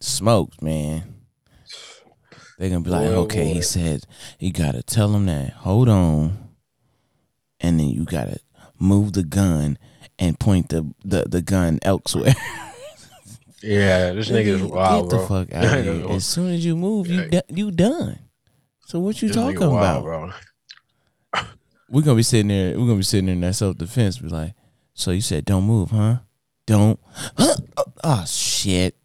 smoked, man. They're gonna be like, Boy, okay, he boy. said you gotta tell him that. Hold on, and then you gotta move the gun and point the the, the gun elsewhere. Yeah, this nigga is Get wild, the fuck out of here! As soon as you move, you do- you done. So what you This talking wild, about? bro. We're gonna be sitting there. We're gonna be sitting there in that self defense. Be like, so you said don't move, huh? Don't. Huh? Oh, oh, shit!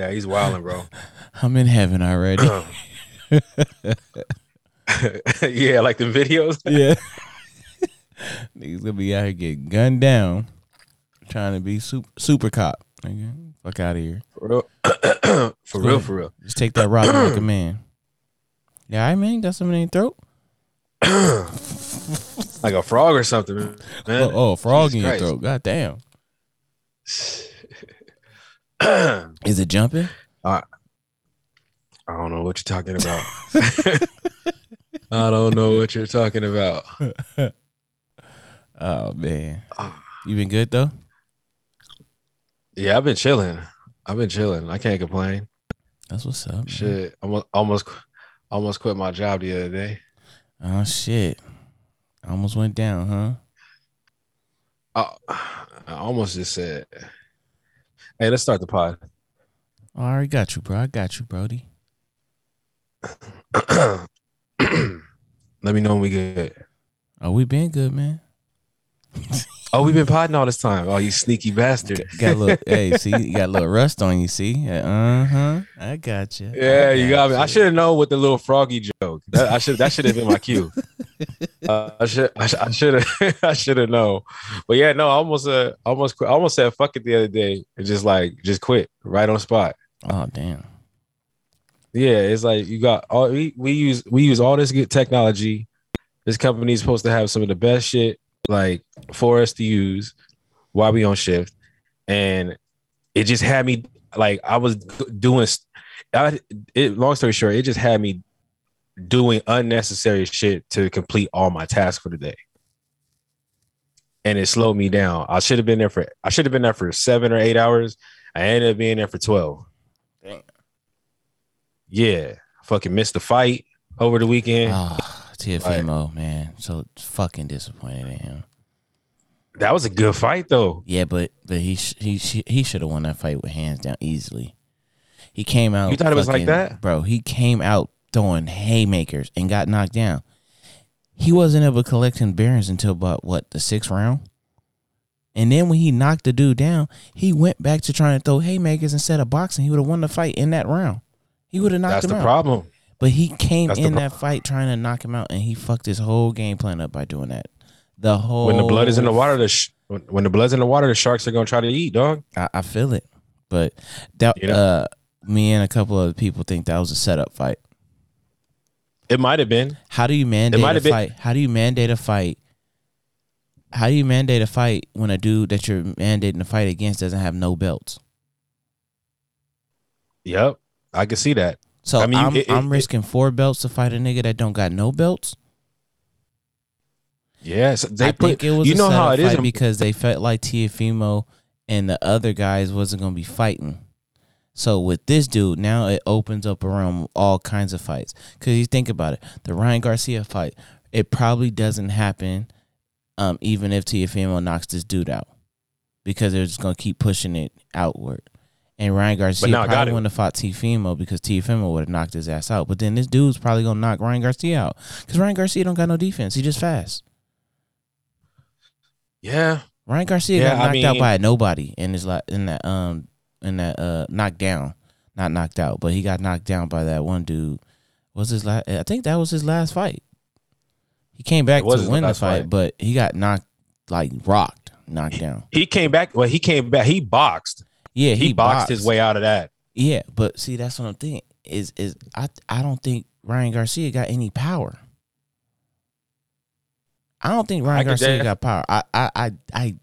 Yeah, he's wilding, bro. I'm in heaven already. yeah, like the videos. yeah. Niggas gonna be out here getting gunned down, trying to be super super cop. Nigga, fuck out of here. For real, for real, ahead. for real. Just take that rock like a man. Yeah, I mean, got something in your throat. Like a frog or something, man. Oh, oh, frog Jesus in your Christ. throat. God damn. Is it jumping? I don't know what you're talking about. I don't know what you're talking about. Oh man, Ah. you been good though. Yeah, I've been chilling. I've been chilling. I can't complain. That's what's up. man. Shit, almost, almost, almost quit my job the other day. Oh shit, I almost went down, huh? I, I almost just said, "Hey, let's start the pod." I already got you, bro. I got you, Brody. Let me know when we get. Oh, we been good, man. Oh, we've been potting all this time. Oh, you sneaky bastard. Got a little, hey, see, you got a little rust on you. See, uh huh. I got you. Yeah, you got me. I should have known with the little froggy joke. That, I should. That should have been my cue. Uh, I should. I should have. I should have known. But yeah, no. I almost. Uh, almost. Quit. I almost said fuck it the other day and just like just quit right on spot. Oh damn. Yeah, it's like you got all we, we use. We use all this good technology. This company is supposed to have some of the best shit like for us to use while we on shift, and it just had me like I was doing. I, it, long story short, it just had me doing unnecessary shit to complete all my tasks for the day, and it slowed me down. I should have been there for. I should have been there for seven or eight hours. I ended up being there for twelve. Damn. Yeah, fucking missed the fight over the weekend. Oh, Teofimo, man. So fucking disappointed in him. That was a good fight though. Yeah, but but he he he should have won that fight with hands down easily. He came out. You thought it was like that? bro? He came out throwing haymakers and got knocked down. He wasn't able to collect bearings until about what the sixth round. And then when he knocked the dude down, he went back to trying to throw haymakers instead of boxing. He would have won the fight in that round. He would have knocked That's him the out. problem. But he came That's in that fight trying to knock him out, and he fucked his whole game plan up by doing that. The whole When the blood is in the water, the sh- when, when the blood's in the water, the sharks are gonna try to eat, dog. I, I feel it, but that You know? uh, me and a couple of people think that was a setup fight. It might have been. How do you mandate a have been- fight? How do you mandate a fight? How do you mandate a fight when a dude that you're mandating a fight against doesn't have no belts? Yep, I can see that. So I mean, I'm, it- it- I'm risking four belts to fight a nigga that don't got no belts. Yes, they I put. think it was you know how it is. because they felt like Teofimo and the other guys wasn't gonna be fighting. So with this dude, now it opens up around all kinds of fights. Cause you think about it, the Ryan Garcia fight, it probably doesn't happen, um, even if Teofimo knocks this dude out, because they're just gonna keep pushing it outward. And Ryan Garcia I probably wouldn't have fought Teofimo because Teofimo would have knocked his ass out. But then this dude's probably gonna knock Ryan Garcia out because Ryan Garcia don't got no defense. He just fast. yeah, Ryan Garcia Yeah, got I knocked out by a nobody in his la- in that um in that uh knocked down, not knocked out, but he got knocked down by that one dude. Was his last? I think that was his last fight. He came back to win the fight, fight. but he got knocked like rocked, knocked down. he came back. Well, he came back. He boxed. Yeah, He, he, boxed, his way out of that. Yeah, but see, that's what I'm thinking. Is is I I don't think Ryan Garcia got any power. I don't think Ryan Garcia got power. I I I I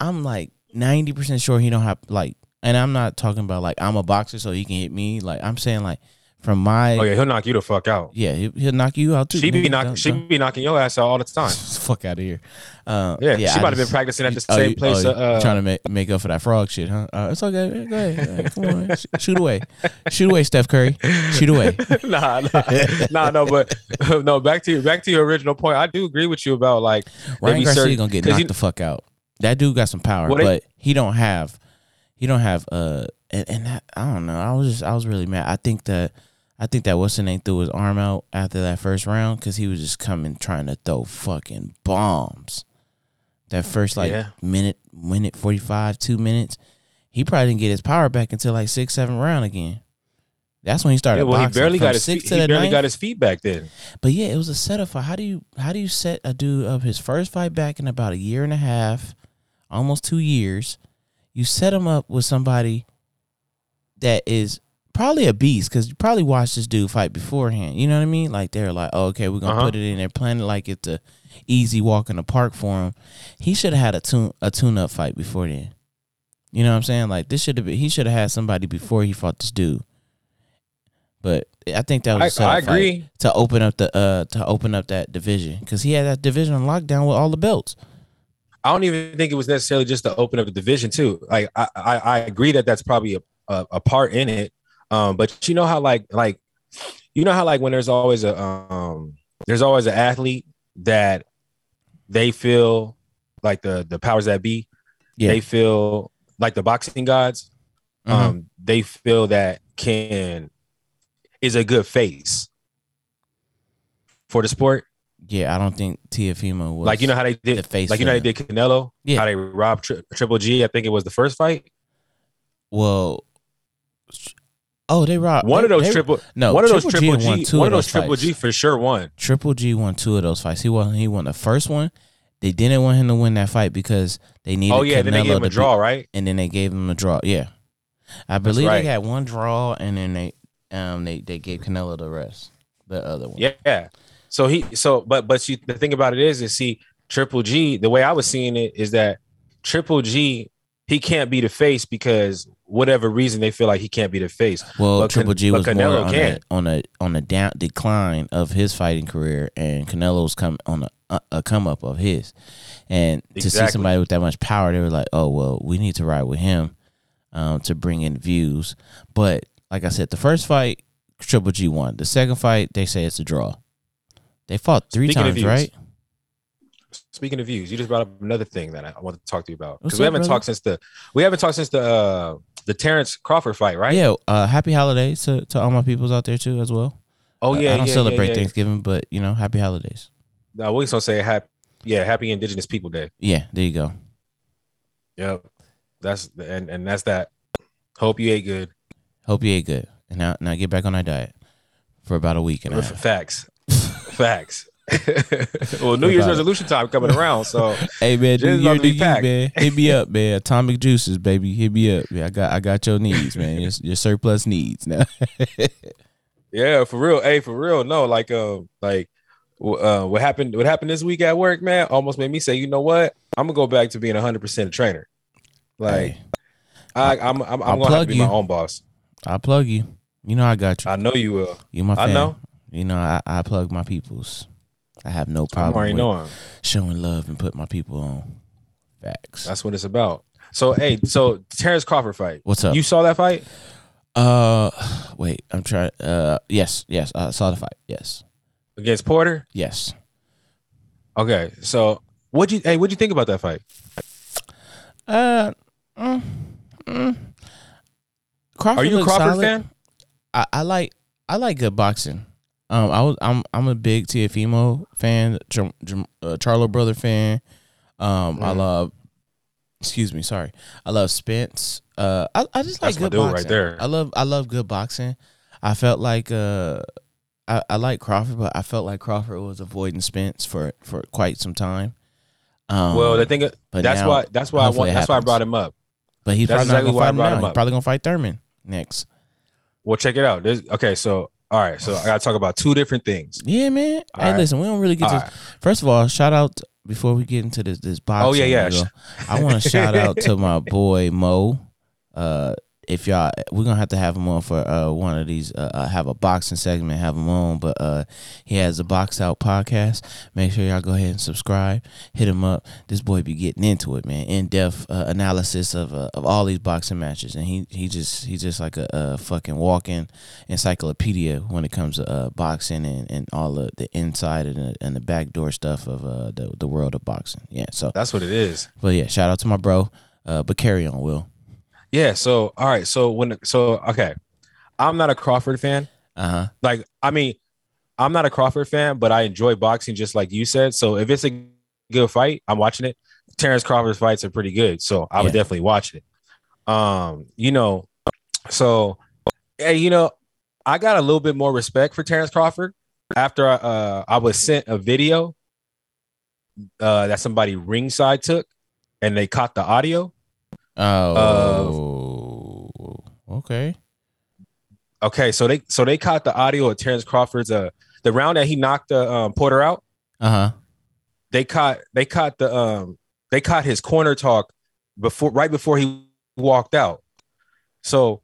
I'm like ninety percent sure he don't have like, and I'm not talking about like I'm a boxer so he can hit me. Like I'm saying like from my Oh yeah, he'll knock you the fuck out. yeah, he, he'll knock you out too. She be knocking, she be knocking your ass out all the time. fuck out of here. Uh, Yeah, she I might have been practicing at the Oh, same you- place. oh, uh, trying to make make up for that frog shit, huh? Uh, it's okay. Go ahead. Come on, shoot away, shoot away, Steph Curry. Shoot away. nah, nah, nah, no, but no. Back to your back to your original point. I do agree with you about like Ryan Garcia certain- gonna get knocked you- the fuck out. That dude got some power, Well, they- but he don't have, he don't have. Uh, and, and that, I don't know. I was just, I was really mad. I think that, I think that what's the name threw his arm out after that first round because he was just coming trying to throw fucking bombs. That first like Yeah. minute, minute forty five, two minutes, he probably didn't get his power back until like six, seven round again. That's when he started. yeah, well, he boxing. barely From got his six feet, he barely ninth. got his feet back then. But yeah, it was a setup for how do you how do you set a dude up his first fight back in about a year and a half, almost two years. You set him up with somebody that is probably a beast because you probably watched this dude fight beforehand. You know what I mean? Like they're like, oh, okay, we're gonna Uh-huh. put it in there, planning like it's a easy walk in the park for him. He should have had a tune a tune up fight before then. You know what I'm saying? Like this should have been he should have had somebody before he fought this dude. But I think that was I, I agree. to open up the uh to open up that division because he had that division on lockdown with all the belts. I don't even think it was necessarily just to open up a division too. Like I, I, I agree that that's probably a, a, a part in it. Um, but you know how like like you know how like when there's always a um there's always an athlete that they feel like the the powers that be Yeah. they feel like the boxing gods Mhm. um they feel that can is a good face for the sport yeah, I don't think Teofimo was like you know how they did the face. like you know how they did Canelo Yeah. how they robbed tri- Triple G I think it was the first fight Well, oh, they robbed one they- of those they- triple No, one of those Triple G triple won two one of those those triple. G for sure won Triple G won two of those fights. He won. He won the first one. They didn't want him to win that fight because they needed. oh yeah then they gave him a draw right and then they gave him a draw. Yeah, I believe right. they got one draw, and then they um they they gave Canelo the rest, the other one. yeah so he so but but you, the thing about it is is see Triple G the way I was seeing it is that Triple G he can't be the face because whatever reason they feel like he can't be the face Well, But Triple G was more on a, on a on a down decline of his fighting career, and Canelo's come on a, a, come up of his. And to see somebody with that much power, they were like, "Oh well, we need to ride with him um, to bring in views." But like I said, the first fight, Triple G won. The second fight, they say it's a draw. They fought three Speaking times, right? Speaking of views, you just brought up another thing that I want to talk to you about because we haven't brother? talked since the we haven't talked since the uh the Terrence Crawford fight, right? Yeah. Uh, happy holidays to, to all my peoples out there too, as well. Oh yeah, I don't yeah, celebrate yeah, yeah. Thanksgiving, but you know, happy holidays. No, we just gonna say happy, yeah, happy Indigenous People Day. Yeah, there you go. Yep, that's and and that's that. Hope you ate good. Hope you ate good. And now now get back on that diet for about a week and a half. Facts, facts. well, New Year's resolution time coming around, so Hey man, about your to be you, packed. man. Hit me up, man. Atomic juices, baby. Hit me up. Yeah, I got I got your needs, man. Your, your surplus needs now. yeah, for real. Hey, for real. No, like um, like uh, what happened? What happened this week at work, man? Almost made me say, you know what? I'm gonna go back to being 100 percent a trainer. Like Hey, I, I'm, I'm, I'm I'll gonna have to be you. my own boss. I plug you. You know I got you. I know you will. You my I know. You know I, I plug my peoples. I have no problem showing love and put my people on. Facts. That's what it's about. So hey, so Terrence Crawford fight. What's up? You saw that fight? uh, wait. I'm trying. Uh, yes, yes. I saw the fight. Yes, against Porter. yes. Okay, so what you hey, what'd you think about that fight? Uh, mm, mm. Crawford Are you a Crawford solid. fan? I, I like I like good boxing. Um, I was I'm I'm a big Teofimo fan, Ch- Ch- uh, Charlo brother fan. Um, I love. Excuse me, sorry. I love Spence. Uh, I, I just like That's good dude right boxing. there. I love I love good boxing. I felt like uh, I I like Crawford, but I felt like Crawford was avoiding Spence for for quite some time. Um, well, the thing that's now, why that's why I want that's why I brought him up. but he's that's probably exactly not gonna fight him brought now. him He's probably gonna fight Thurman next. Well, check it out. There's, okay, so all right, so I gotta talk about two different things. Yeah, man. All hey, right. listen, we don't really get to. right. First of all, shout out before we get into this this boxing. Oh, yeah, yeah. you I want to shout out to my boy Mo. Uh, if y'all, we're gonna have to have him on for uh, one of these. Uh, uh, have a boxing segment, have him on. But uh, he has a box out podcast. Make sure y'all go ahead and subscribe. Hit him up. This boy be getting into it, man. In depth uh, analysis of uh, of all these boxing matches, and he he just he's just like a, a fucking walking encyclopedia when it comes to uh, boxing and, and all the, the inside and the, and the backdoor stuff of uh, the the world of boxing. Yeah, so That's what it is. but yeah, shout out to my bro. Uh, but carry on, Will. Yeah. So all right. So when so okay, I'm not a Crawford fan. Uh huh. Like I mean, I'm not a Crawford fan, but I enjoy boxing just like you said. So if it's a good fight, I'm watching it. Terrence Crawford's fights are pretty good, so I would Yeah. definitely watch it. Um, you know, so hey, you know, I got a little bit more respect for Terrence Crawford after uh I was sent a video uh that somebody ringside took and they caught the audio. Oh, okay. Okay, so they so they caught the audio of Terrence Crawford's uh the round that he knocked the um, Porter out. Uh huh. They caught they caught the um they caught his corner talk before right before he walked out. So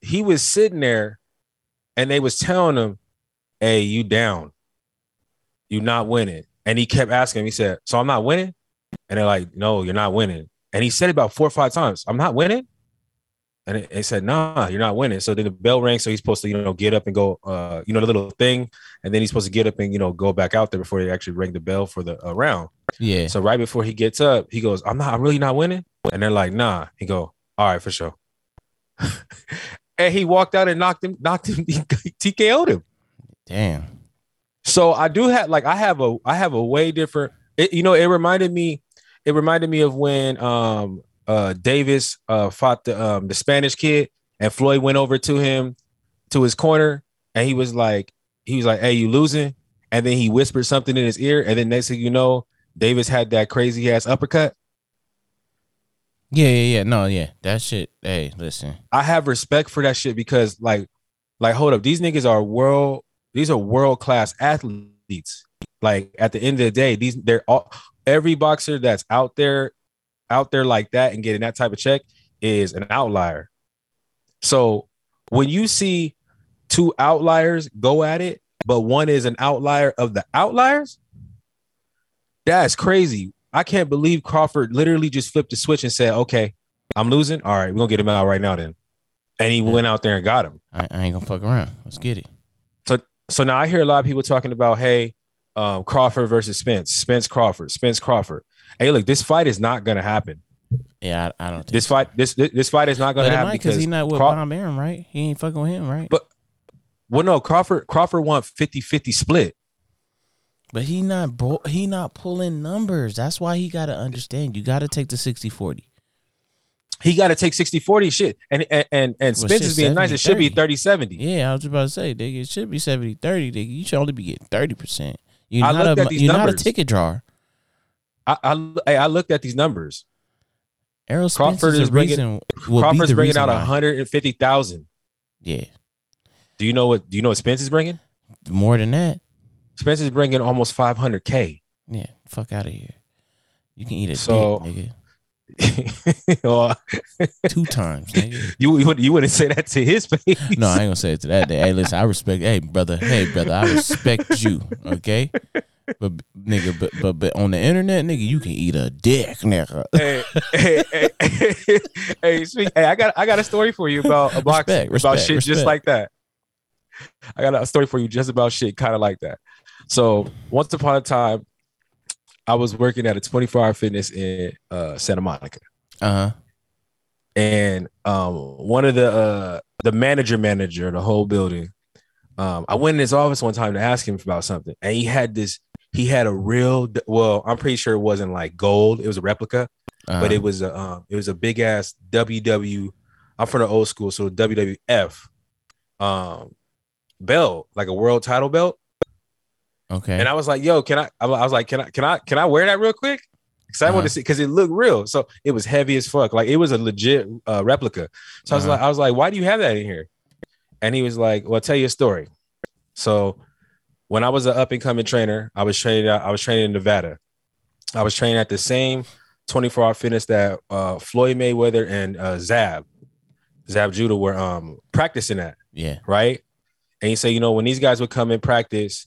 he was sitting there and they was telling him, "Hey, you down. You not winning." And he kept asking him, he said, "So I'm not winning?" And they're like, "No, you're not winning." And he said it about four or five times, "I'm not winning." And they said, "Nah, you're not winning." So then the bell rang, so he's supposed to, you know, get up and go, uh, you know, the little thing, and then he's supposed to get up and you know go back out there before they actually ring the bell for the uh, round. Yeah. So right before he gets up, he goes, "I'm not. I'm really not winning." And they're like, "Nah." He go, "All right, for sure." and he walked out and knocked him, knocked him, TKO'd him. Damn. So I do have like I have a I have a way different. It, you know, it reminded me. It reminded me of when um uh Davis uh fought the um the Spanish kid and Floyd went over to him to his corner and he was like he was like, "Hey, you losing?" And then he whispered something in his ear, and then next thing you know, Davis had that crazy ass uppercut. Yeah, yeah, yeah. No, yeah. That shit. Hey, listen. I have respect for that shit because like like hold up, these niggas are world these are world class athletes. Like at the end of the day, these they're all every boxer that's out there out there like that and getting that type of check is an outlier. So when you see two outliers go at it, but one is an outlier of the outliers, that's crazy. I can't believe Crawford literally just flipped the switch and said, "Okay, I'm losing. All right, we're gonna get him out right now then." And he went out there and got him. I, I ain't gonna fuck around. Let's get it. So so now I hear a lot of people talking about, hey, um, Crawford versus Spence, Spence Crawford, Spence Crawford. Hey, look, this fight is not gonna happen. Yeah, I, I don't think This so. fight, this this, fight is not gonna happen might because he's not with Craw- Bob Arum, right? He ain't fucking with him, right? But- well, no, Crawford Crawford want 50-50 split. But he not bro- he not pulling numbers. That's why he gotta understand. You gotta take the 60-40. He got to take 60-40 shit. And and and, and Spence shit, is being nice. It should be 70-30. 30-70. Yeah, I was about to say, nigga, it should be 70-30, nigga. You should only be getting 30%. You're I not a at these you're not a ticket drawer. I, I I looked at these numbers. Errol Crawford is, bringing- reason. Crawford's bringing out why. 150,000. Yeah, Do you know what do you know what Spence is bringing? more than that. Spence is bringing almost 500k. Yeah, fuck out of here. You can eat a So- dick, nigga. Well, Two times, nigga. you, you wouldn't- you wouldn't say that to his face. No, I ain't gonna say it to that day. Hey, listen, I respect. Hey, brother. Hey, brother. I respect you. Okay, but nigga, but but but on the internet, nigga, you can eat a dick, nigga. hey, hey, hey, hey, hey, speak, hey, I got I got a story for you about a boxing Respect, about respect, shit just like that. I got a story for you just about shit kind of like that. So once upon a time, I was working at a 24 hour fitness in uh, Santa Monica, Uh huh. and um, one of the uh, the manager manager the whole building, um, I went in his office one time to ask him about something, and he had this. He had a real well, I'm pretty sure it wasn't like gold. It was a replica, Uh-huh. but it was a um, it was a big ass WW. I'm from the old school, so WWF um belt, like a world title belt. Okay. And I was like, "Yo, can I?" I was like, "Can I? Can I? Can I wear that real quick?" Because I Uh-huh. wanted to see because it looked real. So it was heavy as fuck. Like it was a legit uh, replica. So I was Uh-huh. like, I was like, "Why do you have that in here?" And he was like, "Well, I'll tell you a story." So when I was an up and coming trainer, I was training. I was training in Nevada. I was training at the same 24 hour fitness that uh, Floyd Mayweather and uh, Zab. Zab Judah were um practicing at. Yeah. right? And he said, you know, when these guys would come in practice,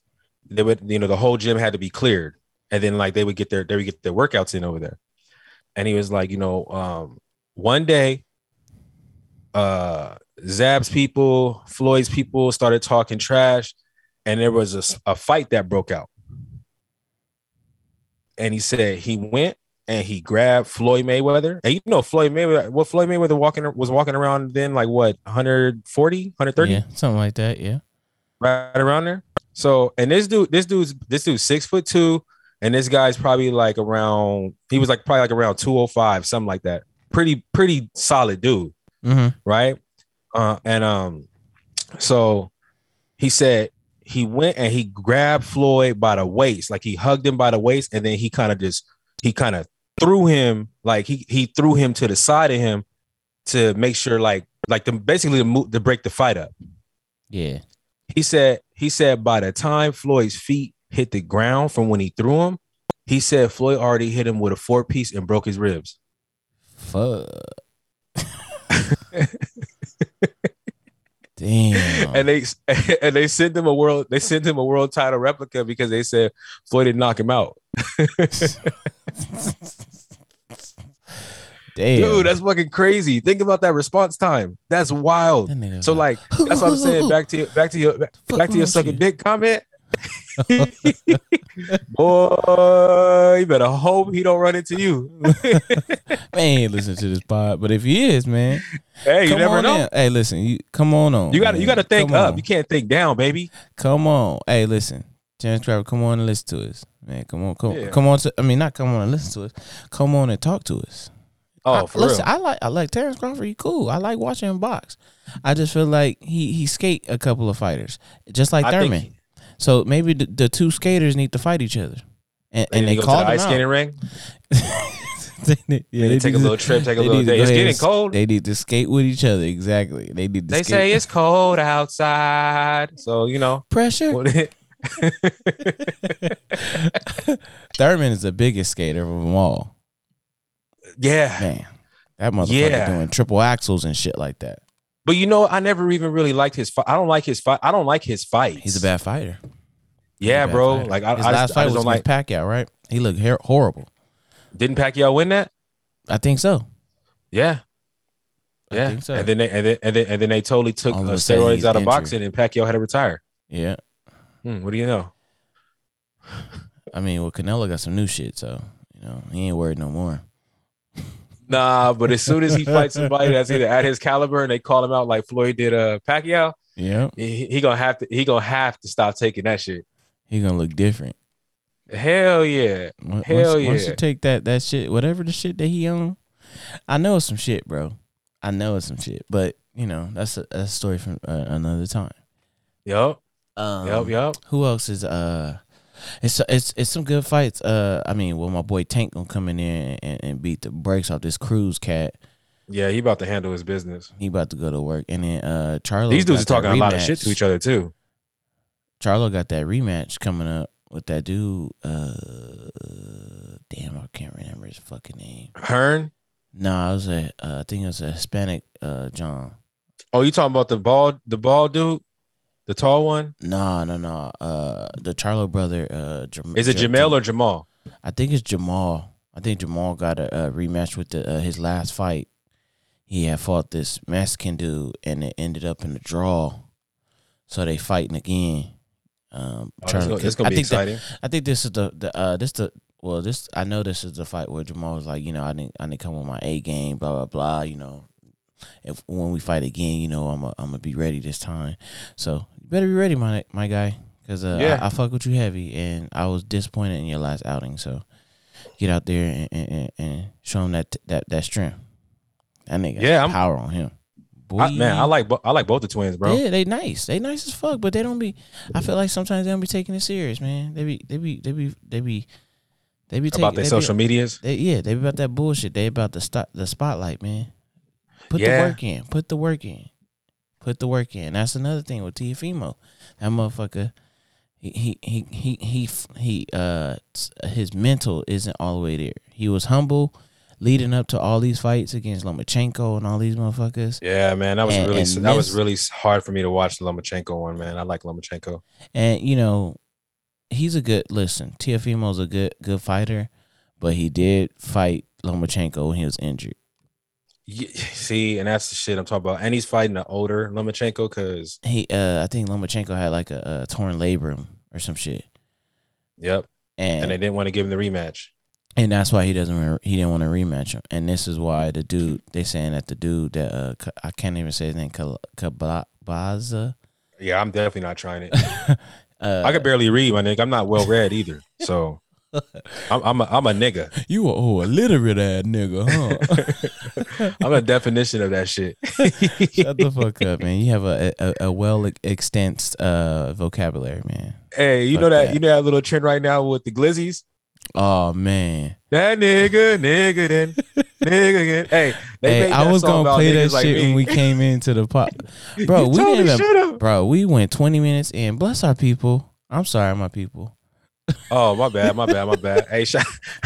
they would, you know, the whole gym had to be cleared, and then like they would get their they would get their workouts in over there. And he was like, you know, um, one day, uh, Zab's people, Floyd's people started talking trash, and there was a fight that broke out. And he said he went and he grabbed Floyd Mayweather. And you know, Floyd Mayweather, what Floyd Mayweather walking was walking around then, like what, 140, 130? Yeah. Something like that. Yeah. right around there. So, and this dude, this dude's this dude's six foot two, and this guy's probably like around. He was like probably like around two oh five, something like that. Pretty pretty solid dude, Mm-hmm. right? Uh, and um, so he said he went and he grabbed Floyd by the waist, like he hugged him by the waist, and then he kind of just he kind of threw him like he he threw him to the side of him to make sure like like to basically to, move, to break the fight up. Yeah. He said he said by the time Floyd's feet hit the ground from when he threw him, he said Floyd already hit him with a four piece and broke his ribs. Fuck. Damn. And they and they sent him a world they sent him a world title replica because they said Floyd didn't knock him out. Damn. Dude, that's fucking crazy. Think about that response time. That's wild. That So like that's what I'm saying. Back to your back to your back Fuck to your wrong sucking you? dick comment. Boy, you better hope he don't run into you. man ain't listen to this pod, but if he is, man, hey, you never know. in. Hey, listen, you come on on. You got to you got to think Come up. on. You can't think down, baby. Come on. Hey, listen. James Crawford, come on and listen to us. Man, come on. Come, Yeah. come on to I mean not come on and listen to us. Come on and talk to us. Oh, I, listen, real. I like I like Terrence Crawford. He cool. I like watching him box. I just feel like he he skate a couple of fighters, just like I think- Thurman. so maybe the, the two skaters need to fight each other, and, They and they to go to called the ice skating ring. They need- yeah, They they take a little trip, take a little day. It's getting cold. They need to skate with each other. Exactly. They need to. They skate. say it's cold outside, so you know. pressure. Thurman is the biggest skater of them all. Yeah, Man, that motherfucker Yeah. doing triple axles and shit like that. but you know, I never even really liked his fight. I don't like his fight. I don't like his fights. He's a bad fighter. Yeah, bad bro. fighter. Like I, his I last just, fight just was against like. Pacquiao, right? He looked her- horrible. Didn't Pacquiao win that? I think so. Yeah, I yeah. think so. And then they and then and then, and then they totally took uh, steroids out of injured. boxing, and Pacquiao had to retire. Yeah. Hmm, what do you know? I mean, well, Canelo got some new shit, so you know he ain't worried no more. Nah, but as soon as he fights somebody that's either at his caliber and they call him out like Floyd did uh Pacquiao, Yeah, he, he gonna have to he gonna have to stop taking that shit. he gonna look different. Hell yeah. Once, Hell once, once yeah. you take that that shit, whatever the shit that he on, I know it's some shit, bro. I know it's some shit, but you know that's a, that's a story from uh, another time. Yup. Um, Yup. Yup. Who else is uh? It's it's it's some good fights. Uh, I mean, well, my boy Tank gonna come in there and, and beat the brakes off this Cruz cat. Yeah, he about to handle his business. He about to go to work, and then uh, Charlo. These dudes are talking a lot of shit to each other too. Charlo got that rematch coming up with that dude. Uh, damn, I can't remember his fucking name. Hearn. No, I was a, uh, I think it was a Hispanic uh John. Oh, you talking about the bald the bald dude? The tall one? No, no, no. Uh, the Charlo brother. Uh, Jam- Is it Jam- Jamel or Jamal? I think it's Jamal. I think Jamal got a, a rematch with the, uh, his last fight. He had fought this Mexican dude, and it ended up in a draw. So they fighting again. Um, Oh, it's gonna, it's 'cause gonna I be think that- I think this is the the uh this the well this I know this is the fight where Jamal was like you know I didn't I didn't come with my A game blah blah blah you know if when we fight again you know I'm a, I'm gonna be ready this time so better be ready my my guy because uh, Yeah. I, I fuck with you heavy and I was disappointed in your last outing so get out there and and, and, and show him that that that strength that nigga Yeah, yeah I'm- power on him boy I, man, I like I like both the twins, bro. yeah, they nice. They nice as fuck, but they don't be. I feel like sometimes they don't be taking it serious, man. They be, they be, they be, they be, they be taking about their social Be, medias. they, yeah, they be about that bullshit. They about the stop the spotlight, man. Put Yeah. the work in. Put the work in. Put the work in. That's another thing with Teofimo. That motherfucker. He he he he he he uh his mental isn't all the way there. He was humble leading up to all these fights against Lomachenko and all these motherfuckers. Yeah, man, that was And- really and that was really hard for me to watch the Lomachenko one, man. I like Lomachenko. And you know, he's a good listen. Teofimo's a good good fighter, but he did fight Lomachenko when he was injured. See, and that's the shit I'm talking about. And he's fighting the older Lomachenko because, He, uh, I think Lomachenko had like a, a torn labrum or some shit, yep, and and they didn't want to give him the rematch. and that's why he doesn't he didn't want to rematch him. And this is why the dude they saying that the dude that uh, I can't even say his name Kabaza. Yeah, I'm definitely not trying it. Uh, I could barely read, my nigga. I'm not well read either, so I'm I'm a, I'm a nigga. you a oh illiterate ass nigga, huh? I'm a definition of that shit. Shut the fuck up, man. You have a a, a well extensed uh vocabulary, man. hey, you Fuck know that, that. you know that little trend right now with the glizzies. Oh man. That nigga, nigga, then nigga again. Hey, Hey, I was gonna play that niggas like shit when we came into the pop. Bro, we didn't bro, we went 20 minutes in. Bless our people. I'm sorry, my people. Oh, my bad, my bad, my bad. Hey, shout,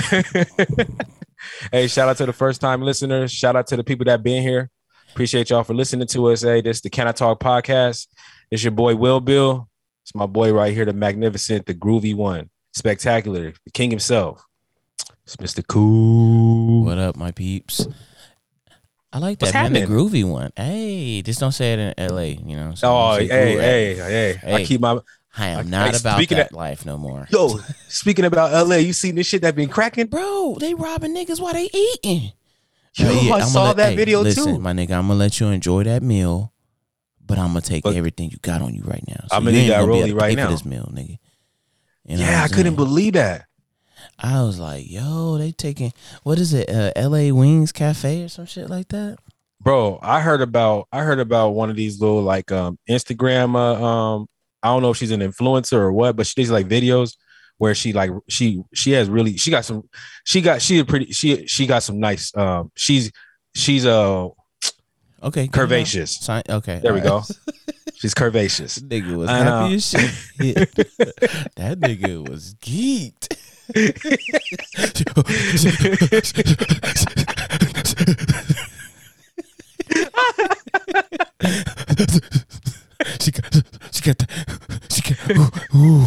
hey, shout out to the first time listeners. Shout out to the people that been here. Appreciate y'all for listening to us. Hey, this is the Can I Talk podcast. It's your boy Will Bill. It's my boy right here, the magnificent, the groovy one, spectacular, the king himself. It's Mr. Cool. What up, my peeps? I like What's that man, the groovy one. Hey, just don't say it in LA, you know. So Oh, hey, say, "Ooh, hey, hey, I keep my I am Hey, not about speaking that of- life no more. yo. Speaking about LA, you seen this shit that been cracking? Bro, they robbing niggas while they eating. Yo, Hey, I I'ma saw let- that hey, video listen, too. my nigga. I'm gonna let you enjoy that meal, but I'm gonna take But- everything you got on you right now. So I'ma you need ain't that gonna be rollie right pay now. for this meal, nigga. You know yeah, I couldn't believe that. I was like, yo, they taking what is it? Uh, L.A. Wings Cafe or some shit like that. bro i heard about i heard about one of these little like um instagram uh, um i don't know if she's an influencer or what but she does like videos where she like she she has really she got some she got she a pretty she she got some nice um she's she's uh Okay, curvaceous Sign- okay, there we all go she's curvaceous right. Nigga was know. happy as shit. that nigga was geeked. she got, she got, the, she got, ooh, ooh.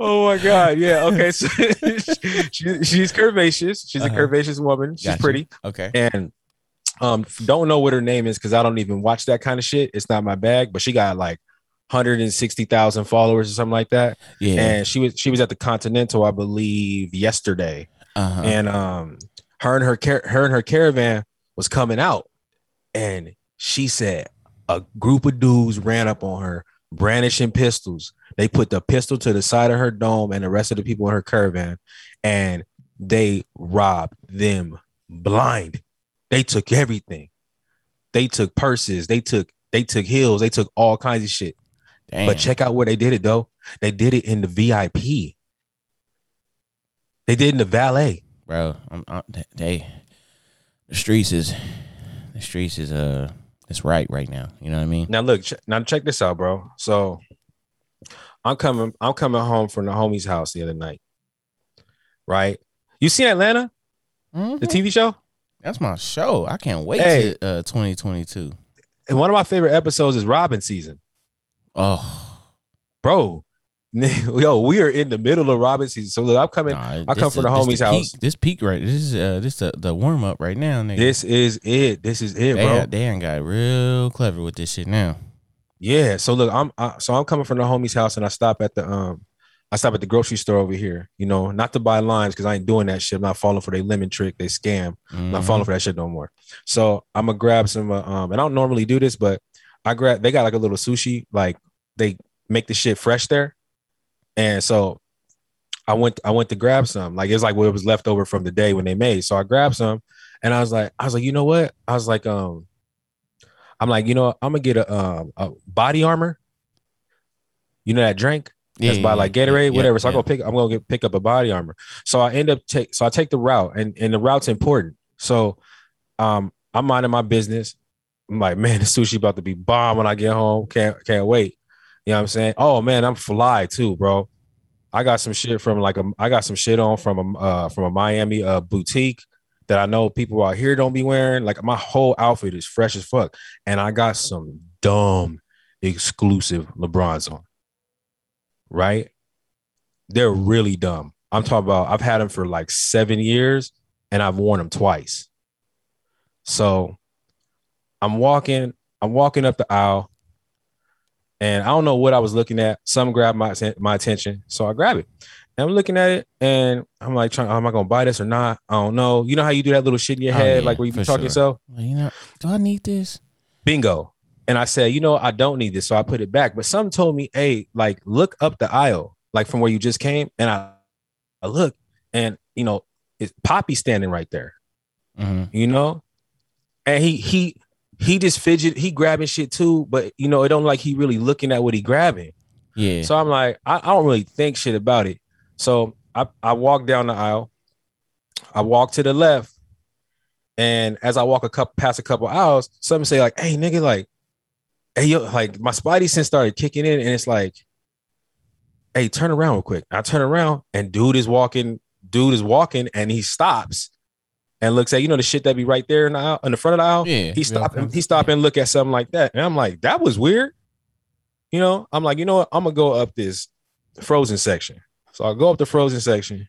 oh my god yeah okay so she, she's curvaceous she's a Uh-huh. curvaceous woman she's Gotcha. pretty Okay. and um don't know what her name is because I don't even watch that kind of shit. It's not my bag, but she got like 160,000 followers or something like that. Yeah. And she was she was at the Continental, I believe, yesterday. uh-huh. And um her and her car- her and her caravan was coming out. And she said a group of dudes ran up on her brandishing pistols. They put the pistol to the side of her dome and the rest of the people in her caravan and they robbed them blind. They took everything. They took purses, they took they took heels, they took all kinds of shit. Damn. But check out where they did it though. They did it in the VIP. They did it in the valet. bro. I'm, I'm, they, the streets is, the streets is uh, it's right right now. You know what I mean? Now look, ch- now check this out, bro. So I'm coming, I'm coming home from the homie's house the other night. Right? You seen Atlanta, Mhm. the TV show? That's my show. I can't wait Hey. to uh 2022. And one of my favorite episodes is Robbin' Season. Oh, Bro, yo, we are in the middle of Robin season. So look, I'm coming. nah, I come from the homie's peak- house. This peak right. This is uh this the, the warm up right now, nigga. This is it. This is it, they, bro. they ain't got real clever with this shit now. Yeah. So look, I'm I, so I'm coming from the homie's house and I stop at the um I stop at the grocery store over here, you know, not to buy lines because I ain't doing that shit. I'm not falling for their lemon trick, they scam. I'm not falling for that shit no more. So I'm gonna grab some uh, um and I don't normally do this, but I grab they got like a little sushi, like they make the shit fresh there. And so I went I went to grab some. Like it's like what was left over from the day when they made. So I grabbed some and I was like, I was like, you know what? I was like, um, I'm like, you know, I'm gonna get a um a body armor. You know that drink? Yeah, That's by like yeah, Gatorade, yeah, whatever. So I go pick. I'm gonna get pick up a body armor. So I end up take. So I take the route, and and the route's important. So, um, I'm minding my business. I'm like, man, the sushi about to be bomb when I get home. Can't can't wait. You know what I'm saying? Oh man, I'm fly too, bro. I got some shit from like a I got some shit on from a uh, from a Miami uh, boutique that I know people out here don't be wearing. Like my whole outfit is fresh as fuck, and I got some dumb exclusive LeBrons on. Right? They're really dumb. I'm talking about. I've had them for like seven years, and I've worn them twice. So I'm walking. I'm walking up the aisle and I don't know what I was looking at. Some grabbed my my attention, so I grab it. And I'm looking at it, and I'm like, trying, am I gonna buy this or not? I don't know. You know how you do that little shit in your Oh, head, yeah, like where you for be talking sure. yourself? You know, do I need this? Bingo. And I said, you know, I don't need this, so I put it back. But some told me, hey, like look up the aisle, like from where you just came, and I, I look, and you know, it's Poppy standing right there. hmm you know and he he he just fidget he grabbing shit too but you know it don't like he really looking at what he grabbing Yeah. so i'm like I, I don't really think shit about it so i i walk down the aisle i walk to the left and as i walk a couple past a couple aisles something say like hey nigga like hey yo like my spidey sense started kicking in and it's like hey turn around real quick i turn around and dude is walking dude is walking and he stops and looks at you know the shit that be right there in the aisle, in the front of the aisle. Yeah. He stopped and he stopped and look at something like that, and I'm like, that was weird. You know, I'm like, you know what? I'm gonna go up this frozen section. So I go up the frozen section,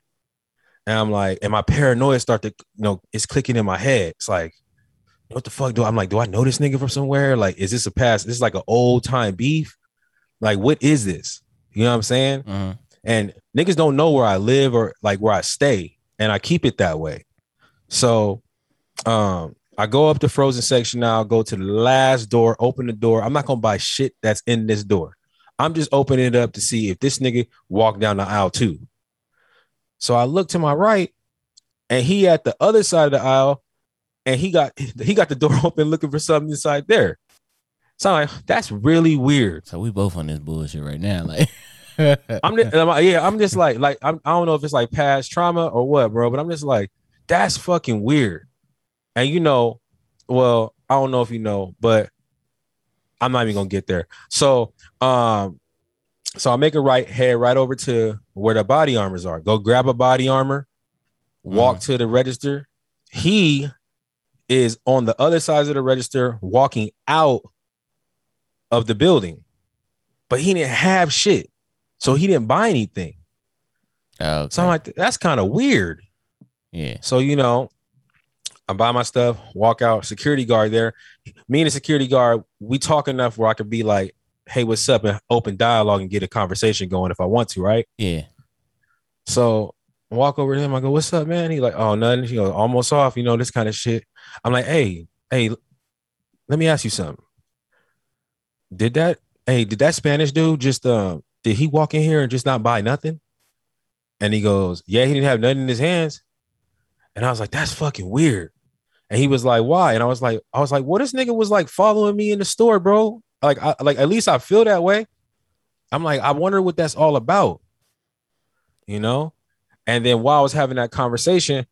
and I'm like, and my paranoia start to, you know, it's clicking in my head. It's like, what the fuck do I, I'm like? Do I know this nigga from somewhere? Like, is this a past? This is like an old time beef. Like, what is this? You know what I'm saying? Mhm. and niggas don't know where I live or like where I stay, and I keep it that way. So, um, I go up the frozen section now, go to the last door, open the door. I'm not gonna buy shit that's in this door. I'm just opening it up to see if this nigga walked down the aisle too. So I look to my right, and he at the other side of the aisle, and he got he got the door open looking for something inside there. So I'm like, that's really weird. So we both on this bullshit right now. Like, I'm just, I'm like, yeah, I'm just like, like I'm, I don't know if it's like past trauma or what, bro, but I'm just like, that's fucking weird. And you know, well, I don't know if you know, but I'm not even gonna get there. So, um, so I make a right, head right over to where the body armors are. Go grab a body armor, walk to the register. He is on the other side of the register, walking out of the building, but he didn't have shit. So he didn't buy anything. okay. So I'm like, that's kind of weird. yeah. So, you know, I buy my stuff, walk out, security guard there. Me and the security guard, we talk enough where I could be like, hey, what's up? And open dialogue and get a conversation going if I want to, right? Yeah. So I walk over to him. I go, what's up, man? He like, oh, nothing. He goes, almost off, you know, this kind of shit. I'm like, hey, hey, let me ask you something. Did that, hey, did that Spanish dude just, uh, did he walk in here and just not buy nothing? And he goes, yeah, he didn't have nothing in his hands. And I was like, that's fucking weird. And he was like, why? And I was like, I was like, well, this nigga was like following me in the store, bro. Like, I, like at least I feel that way. I'm like, I wonder what that's all about. You know? And then while I was having that conversation,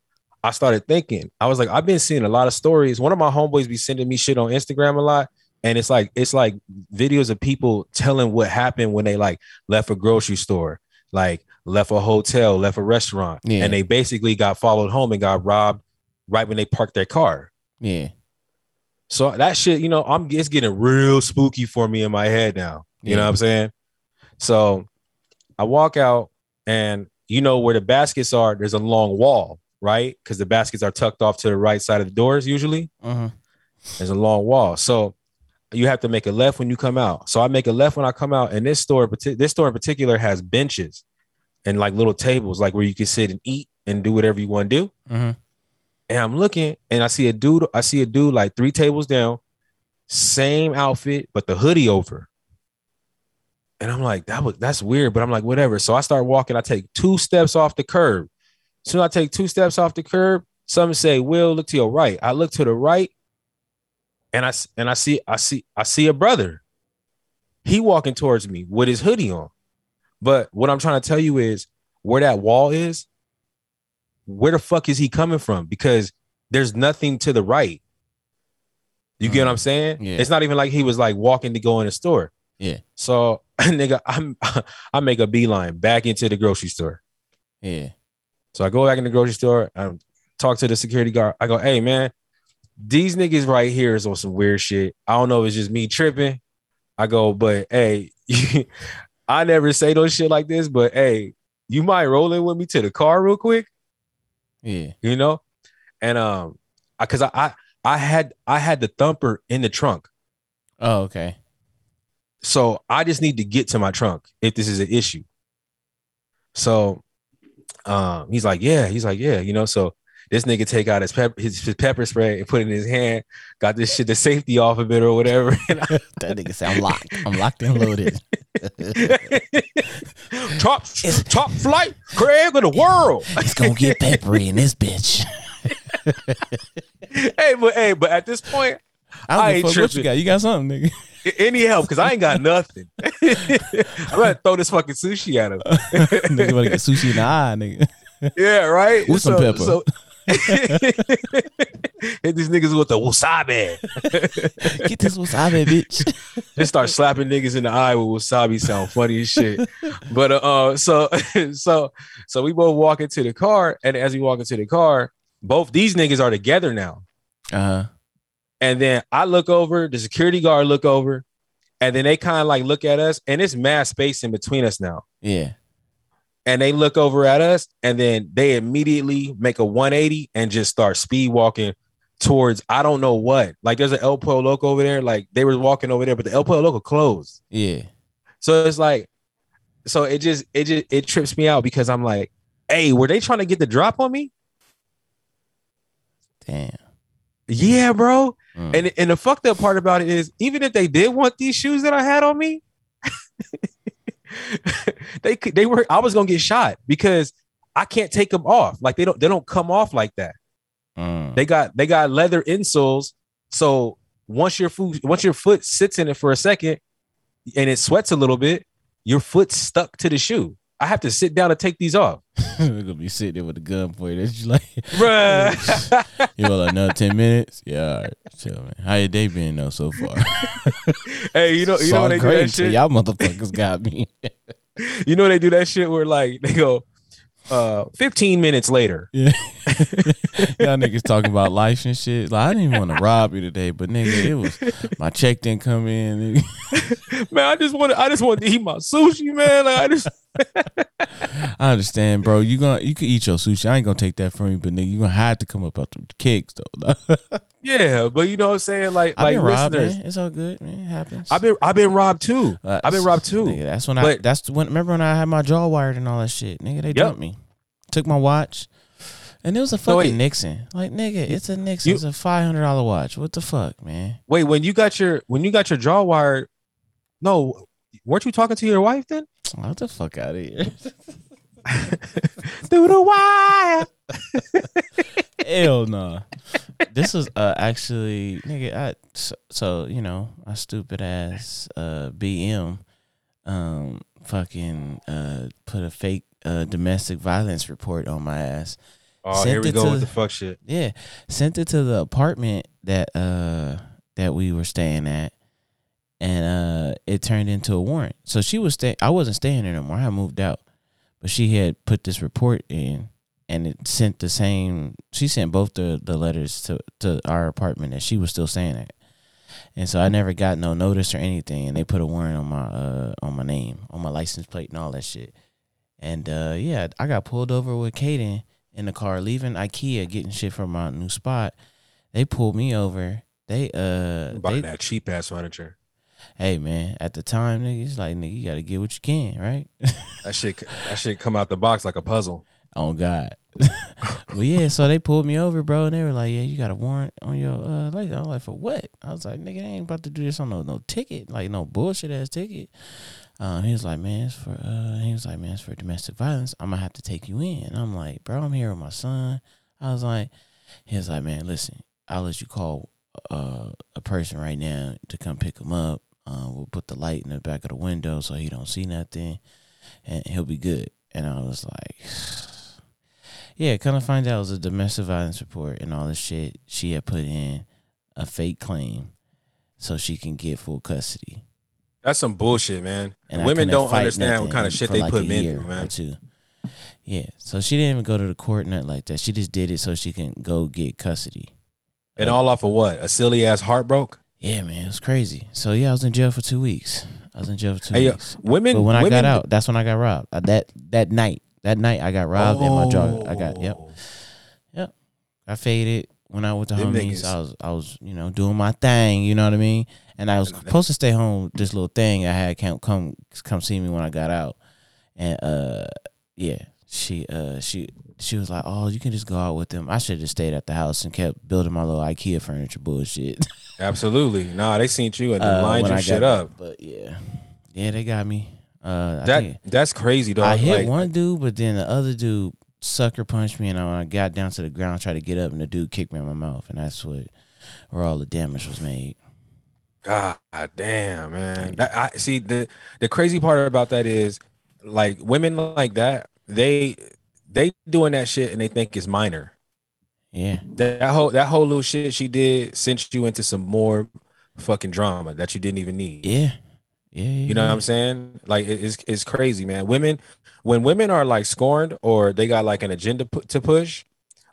I started thinking, I was like, I've been seeing a lot of stories. One of my homeboys be sending me shit on Instagram a lot. And it's like, it's like videos of people telling what happened when they like left a grocery store, like left a hotel, left a restaurant, Yeah. and they basically got followed home and got robbed right when they park their car. Yeah. So that shit, you know, I'm it's getting real spooky for me in my head now. You know what I'm saying? So I walk out and you know where the baskets are, there's a long wall, right? Because the baskets are tucked off to the right side of the doors usually. hmm There's a long wall. So you have to make a left when you come out. So I make a left when I come out. And this store, this store in particular has benches and like little tables, like where you can sit and eat and do whatever you want to do. hmm And I'm looking and I see a dude, I see a dude like three tables down, same outfit, but the hoodie over. And I'm like, that was that's weird, but I'm like, whatever. So I start walking. I take two steps off the curb. Soon I take two steps off the curb. Some say, Will, look to your right. I look to the right, and I and I see, I see, I see a brother. He walking towards me with his hoodie on. But what I'm trying to tell you is where that wall is, where the fuck is he coming from? Because there's nothing to the right. You get what I'm mm. saying? Yeah. It's not even like he was like walking to go in the store. Yeah. So nigga, I'm I make a beeline back into the grocery store. Yeah. So I go back in the grocery store. I talk to the security guard. I go, hey man, these niggas right here is on some weird shit. I don't know if it's just me tripping. I go, but hey, I never say those shit like this, but hey, you mind rolling with me to the car real quick? Yeah. You know? And um, I cause I I, I had I had the thumper in the trunk. Oh, okay. So I just need to get to my trunk if this is an issue. So um he's like, yeah, he's like, yeah, you know. So this nigga take out his pepper his, his pepper spray and put it in his hand, got this shit the safety off of it or whatever. That nigga say I'm locked. I'm locked and loaded. top top flight Craig of the world. It's gonna get peppery in this bitch. hey, but hey, but at this point, I don't I ain't fuck what you got. You got something, nigga. any help because I ain't got nothing. I'm gonna throw this fucking sushi at him. nigga wanna get sushi in the eye, nigga. Yeah, right. With some pepper. So, hit these niggas with the wasabi. Get this wasabi, bitch. Just start slapping niggas in the eye with wasabi. Sound funny as shit. But uh, uh, so so so we both walk into the car, and as we walk into the car, both these niggas are together now. Uh huh. And then I look over, the security guard look over, and then they kind of like look at us, and it's mass space in between us now. Yeah. And they look over at us and then they immediately make a 180 and just start speed walking towards I don't know what. Like there's an El Pollo Loco over there. Like they were walking over there, but the El Pollo Loco closed. Yeah. So it's like, so it just it just it trips me out because I'm like, hey, were they trying to get the drop on me? Damn. Yeah, bro. Mm. And and the fucked up part about it is even if they did want these shoes that I had on me, they could they were I was gonna get shot because I can't take them off. Like they don't they don't come off like that. Mm. They got they got leather insoles. So once your foot once your foot sits in it for a second and it sweats a little bit, your foot's stuck to the shoe. I have to sit down and take these off. We're gonna be sitting there with a gun for you. That's just like Bruh. you want like another ten minutes? Yeah, all right. Chill, man. How your day been though so far? hey, you know, you know when they do that shit. Y'all motherfuckers got me. You know they do that shit where like they go uh 15 minutes later. Yeah. Y'all niggas talking about life and shit. Like I didn't even want to rob you today, but nigga, it was my check didn't come in. Man, I just want to I just want to eat my sushi, man. Like I just I understand, bro. You gonna you can eat your sushi. I ain't gonna take that from you, but nigga, you gonna have to come up out the kicks though. Yeah, but you know what I'm saying? Like I've like been robbed, listeners. man. It's all good, man. It happens. I've been I've been robbed too. Uh, I've been robbed too. Nigga, that's when I that's when. Remember when I had my jaw wired and all that shit, nigga? They dumped me, took my watch, and it was a fucking wait. Nixon. Like nigga, it's a Nixon. You- it's a five hundred dollar watch. What the fuck, man? Wait, when you got your when you got your jaw wired, no, weren't you talking to your wife then? What the fuck out of here? Through the wire. Hell no. This is uh actually nigga. I so, so you know I stupid ass uh BM um fucking uh put a fake uh domestic violence report on my ass. Oh, Sent here we it go to- with the fuck shit. Yeah, sent it to the apartment that uh that we were staying at, and uh it turned into a warrant. So she was staying. I wasn't staying there no more. I moved out, but she had put this report in, and it sent the same. She sent both the the letters to to our apartment that she was still staying at. And so I never got no notice or anything, and they put a warrant on my uh on my name, on my license plate, and all that shit. And uh yeah, I got pulled over with Kaden in the car leaving IKEA getting shit from my new spot. They pulled me over. They uh Buying that cheap ass furniture. hey man, at the time nigga, it's like nigga, you gotta get what you can, right? That shit that shit come out the box like a puzzle. oh God. but yeah, so they pulled me over, bro, and they were like, Yeah, you got a warrant on your uh license. I was like, for what? I was like, nigga, they ain't about to do this on no no ticket, like no bullshit ass ticket. Um, he was like, man, it's for uh, he was like, man, it's for domestic violence. I'm gonna have to take you in. I'm like, bro, I'm here with my son. I was like, he was like, man, listen, I'll let you call uh, a person right now to come pick him up. Uh, we'll put the light in the back of the window so he don't see nothing, and he'll be good. And I was like, yeah, kind of find out it was a domestic violence report and all this shit. She had put in a fake claim so she can get full custody. That's some bullshit, man. And Women don't understand what kind of shit they like put men through, man. two. Yeah, so she didn't even go to the court, nothing like that. She just did it so she can go get custody. And all off of what? A silly ass heartbroke? Yeah, man, it was crazy. So yeah, I was in jail for two weeks. I was in jail for two Hey, yo, weeks. women. But when I got out, that's when I got robbed. Uh, that that night, that night I got robbed and my jaw. I got yep. yep. I faded when I went to Them homies. niggas. I was I was you know doing my thing. You know what I mean. And I was supposed to stay home. This little thing I had come come come see me when I got out. And uh yeah, she uh she she was like, oh, you can just go out with them. I should have just stayed at the house and kept building my little IKEA furniture bullshit. Absolutely. Nah, they seen you and uh, lined your I shit up. But yeah, yeah, they got me. Uh, That think- that's crazy, dog. I hit Like, one dude, but then the other dude sucker punched me, and when I got down to the ground, tried to get up, and the dude kicked me in my mouth, and that's what where all the damage was made. God damn, man. That, I see the the crazy part about that is like women like that, they they doing that shit and they think it's minor. Yeah, That, that whole that whole little shit she did sent you into some more fucking drama that you didn't even need. yeah, yeah. You know what I'm saying? Like it- it's it's crazy, man. Women when women are like scorned or they got like an agenda pu- to push,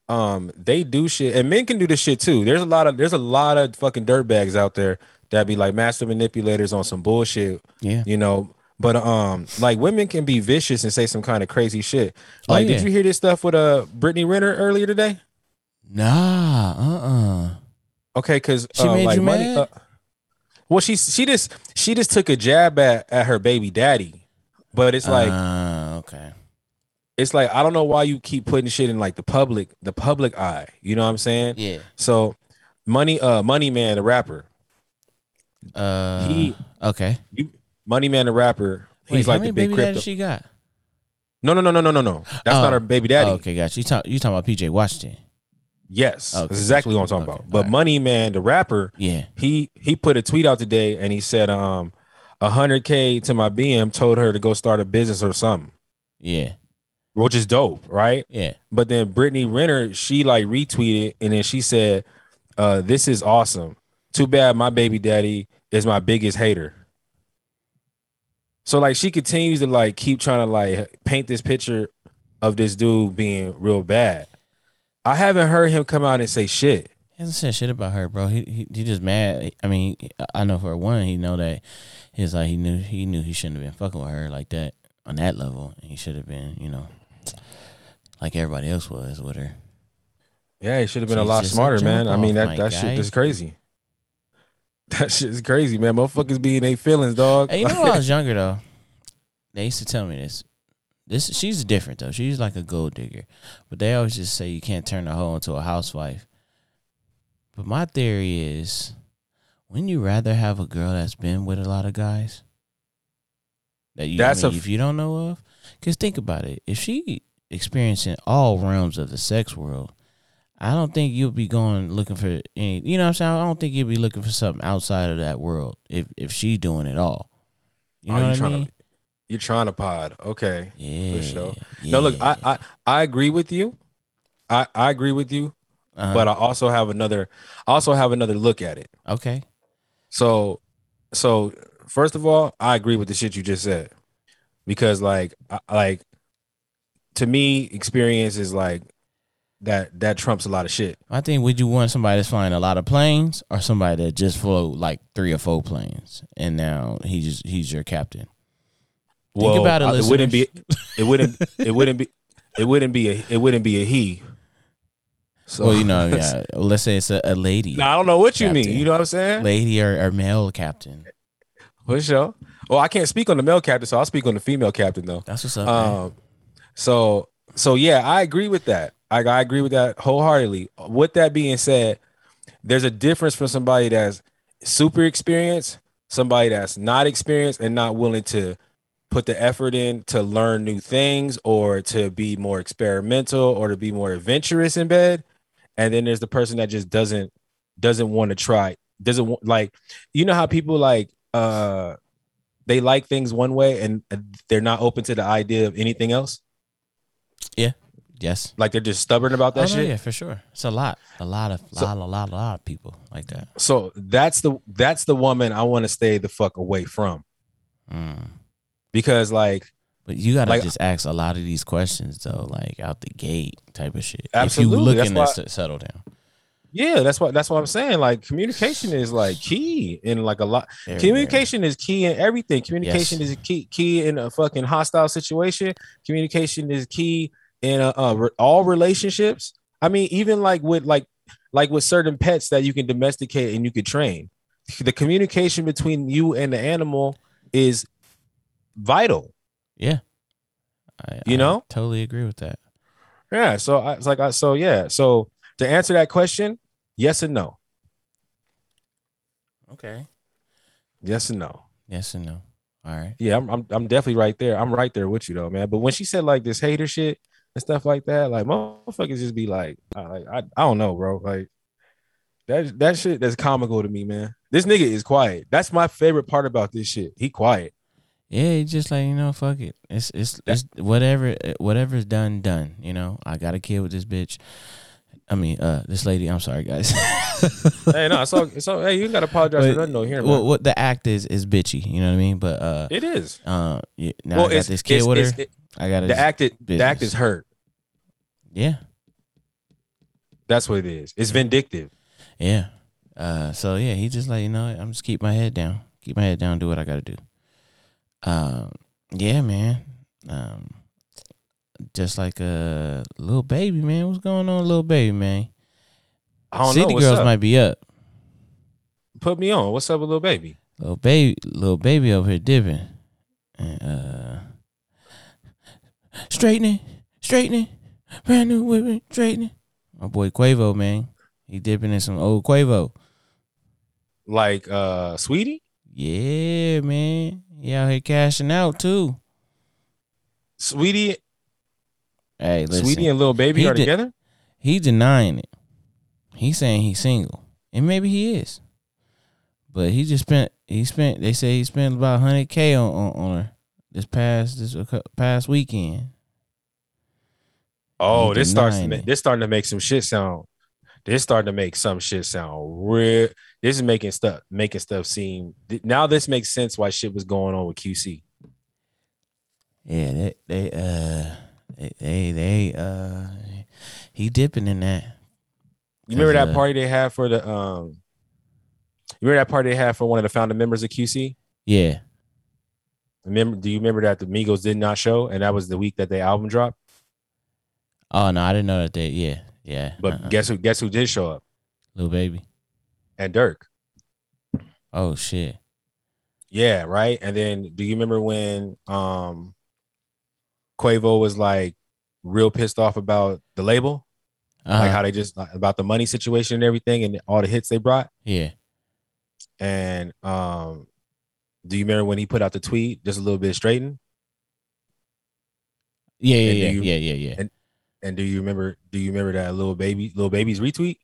um, they do shit, and men can do this shit too. There's a lot of there's a lot of fucking dirtbags out there that be like master manipulators on some bullshit, Yeah, you know. But um, like women can be vicious and say some kind of crazy shit. Oh, Like, yeah. did you hear this stuff with uh Brittany Renner earlier today? nah, uh, uh Okay, because She made like you money. mad? Uh, well, she she just she just took a jab at at her baby daddy, but it's like uh, okay, it's like I don't know why you keep putting shit in like the public the public eye. You know what I'm saying? yeah. So money uh money man the rapper Uh, He- okay. money man the rapper Wait, he's how like many the big baby crypto. daddies she got? no no no no no no no that's Oh. not her baby daddy. Oh, okay, gotcha. You talk, you talking about PJ Washington? Yes, Okay, that's exactly what I'm talking okay, about. But alright. money man the rapper Yeah, he he put a tweet out today and he said um a hundred k to my BM told her to go start a business or something, yeah, which is dope, right? yeah. But then Brittany Renner, she like retweeted and then she said, uh, this is awesome. Too bad my baby daddy is my biggest hater. So like she continues to like keep trying to like paint this picture of this dude being real bad. I haven't heard him come out and say shit. He hasn't said shit about her, bro. He he, he just mad. I mean, I know for one, he know that he's like he knew he knew he shouldn't have been fucking with her like that on that level. He should have been, you know, like everybody else was with her. Yeah, he should have been a lot smarter, man. I mean that that guy. shit is crazy. That shit is crazy, man. Motherfuckers be in their feelings, dog. Hey, you know when I was younger though, they used to tell me this. This she's different though. She's like a gold digger, but they always just say you can't turn a hoe into a housewife. But my theory is, wouldn't you rather have a girl that's been with a lot of guys? That you, That's I mean, a- if you don't know of, because think about it. If she experiencing all realms of the sex world, I don't think you'll be going looking for any. You know what I'm saying? I don't think you'll be looking for something outside of that world if if she's doing it all. You Oh, know what I trying mean? to you're trying to pod. Okay. Yeah. sure. No, look, I, I I agree with you. I I agree with you, uh but I also have another I also have another look at it. okay. So so first of all, I agree with the shit you just said. Because like I, like to me experience is like that that trumps a lot of shit. I think would you want somebody that's flying a lot of planes or somebody that just flew like three or four planes and now he just he's your captain. Think about it, it wouldn't be it wouldn't it wouldn't be it wouldn't be a it wouldn't be a he. So well, you know, yeah. Let's say it's a, a lady, Now, I don't know what you mean. You know what I'm saying? lady or, or male captain. For sure. Well, I can't speak on the male captain, so I'll speak on the female captain though. That's what's up. Um, so so yeah, I agree with that. I, I agree with that wholeheartedly. With that being said, there's a difference from somebody that's super experienced, somebody that's not experienced and not willing to put the effort in to learn new things or to be more experimental or to be more adventurous in bed. And then there's the person that just doesn't doesn't want to try, doesn't want like you know how people like uh they like things one way and they're not open to the idea of anything else. Yes. Like they're just stubborn about that oh, no, shit. yeah, for sure. It's a lot, a lot of, So- lot, a lot, a lot of people like that. So that's the that's the woman I want to stay the fuck away from. Mm. because like But you gotta Like- just ask a lot of these questions though, like out the gate type of shit. Absolutely, If you that's to why- settle down. yeah, that's what that's what I'm saying. Like communication is like key in like a lot. Communication is key in everything. Communication Yes. is key key in a fucking hostile situation. Communication is key in uh, uh, re- all relationships. I mean, even like with like like with certain pets that you can domesticate and you could train. The communication between you and the animal is vital. Yeah, I, You I know? totally agree with that. Yeah. So I it's like I so yeah. So to answer that question, yes and no. Okay. Yes and no. Yes and no. All right. Yeah, I'm, I'm I'm definitely right there. I'm right there with you though, man. But when she said like this hater shit and stuff like that, like motherfuckers just be like, I, like I, I don't know, bro. Like that that shit that's comical to me, man. This nigga is quiet. That's my favorite part about this shit. He quiet. Yeah, it's just like you know, fuck it. It's it's it's whatever whatever's done, done. You know, I got a kid with this bitch. I mean, uh, this lady. I'm sorry, guys. hey, no, it's all, it's all, hey, you gotta apologize But for nothing though here, man. what what the act is is bitchy. You know what I mean? But uh, it is. uh, yeah, now well, I got this kid it's, with it's, her. it- I got the act. It, the act is hurt. Yeah, That's what it is. It's vindictive. yeah. Uh, so yeah, he just like you know, I'm just keep my head down, keep my head down, do what I got to do. Um, yeah, man. Um, just like a little baby, man. What's going on, little baby, man? I don't City know. What's girls up? might be up. Put me on. What's up, with little baby? Little baby, little baby over here dipping, and uh, straightening, straightening, brand new whipping, straightening. My boy Quavo, man, he dipping in some old Quavo. Like uh, Saweetie, Yeah, man, he out here cashing out too. Saweetie, Hey, listen, Saweetie, and little baby he are did- together. he denying it. He's saying he's single, and maybe he is, but he just spent. He spent. They say he spent about hundred k on, on on her this past this past weekend. Oh, this starts to denying ma- it. this starting to make some shit sound. This starting to make some shit sound real. This is making stuff making stuff seem. Now this makes sense why shit was going on with QC. Yeah, they they uh they they, they uh he dipping in that. You remember that uh, party they had for the um. You remember that party they had for one of the founding members of QC? Yeah. Remember? Do you remember that the Migos did not show, and that was the week that their album dropped? Oh no, I didn't know that they yeah, yeah. But uh-uh. guess who? Guess who did show up? little baby. And Durk. Oh shit. Yeah, right. And then do you remember when um Quavo was like real pissed off about the label? Uh-huh. Like how they just about the money situation and everything and all the hits they brought. yeah. And um do you remember when he put out the tweet just a little bit straightened? Yeah, yeah, yeah, you- yeah, yeah, yeah. and- And do you remember do you remember that little baby little baby's retweet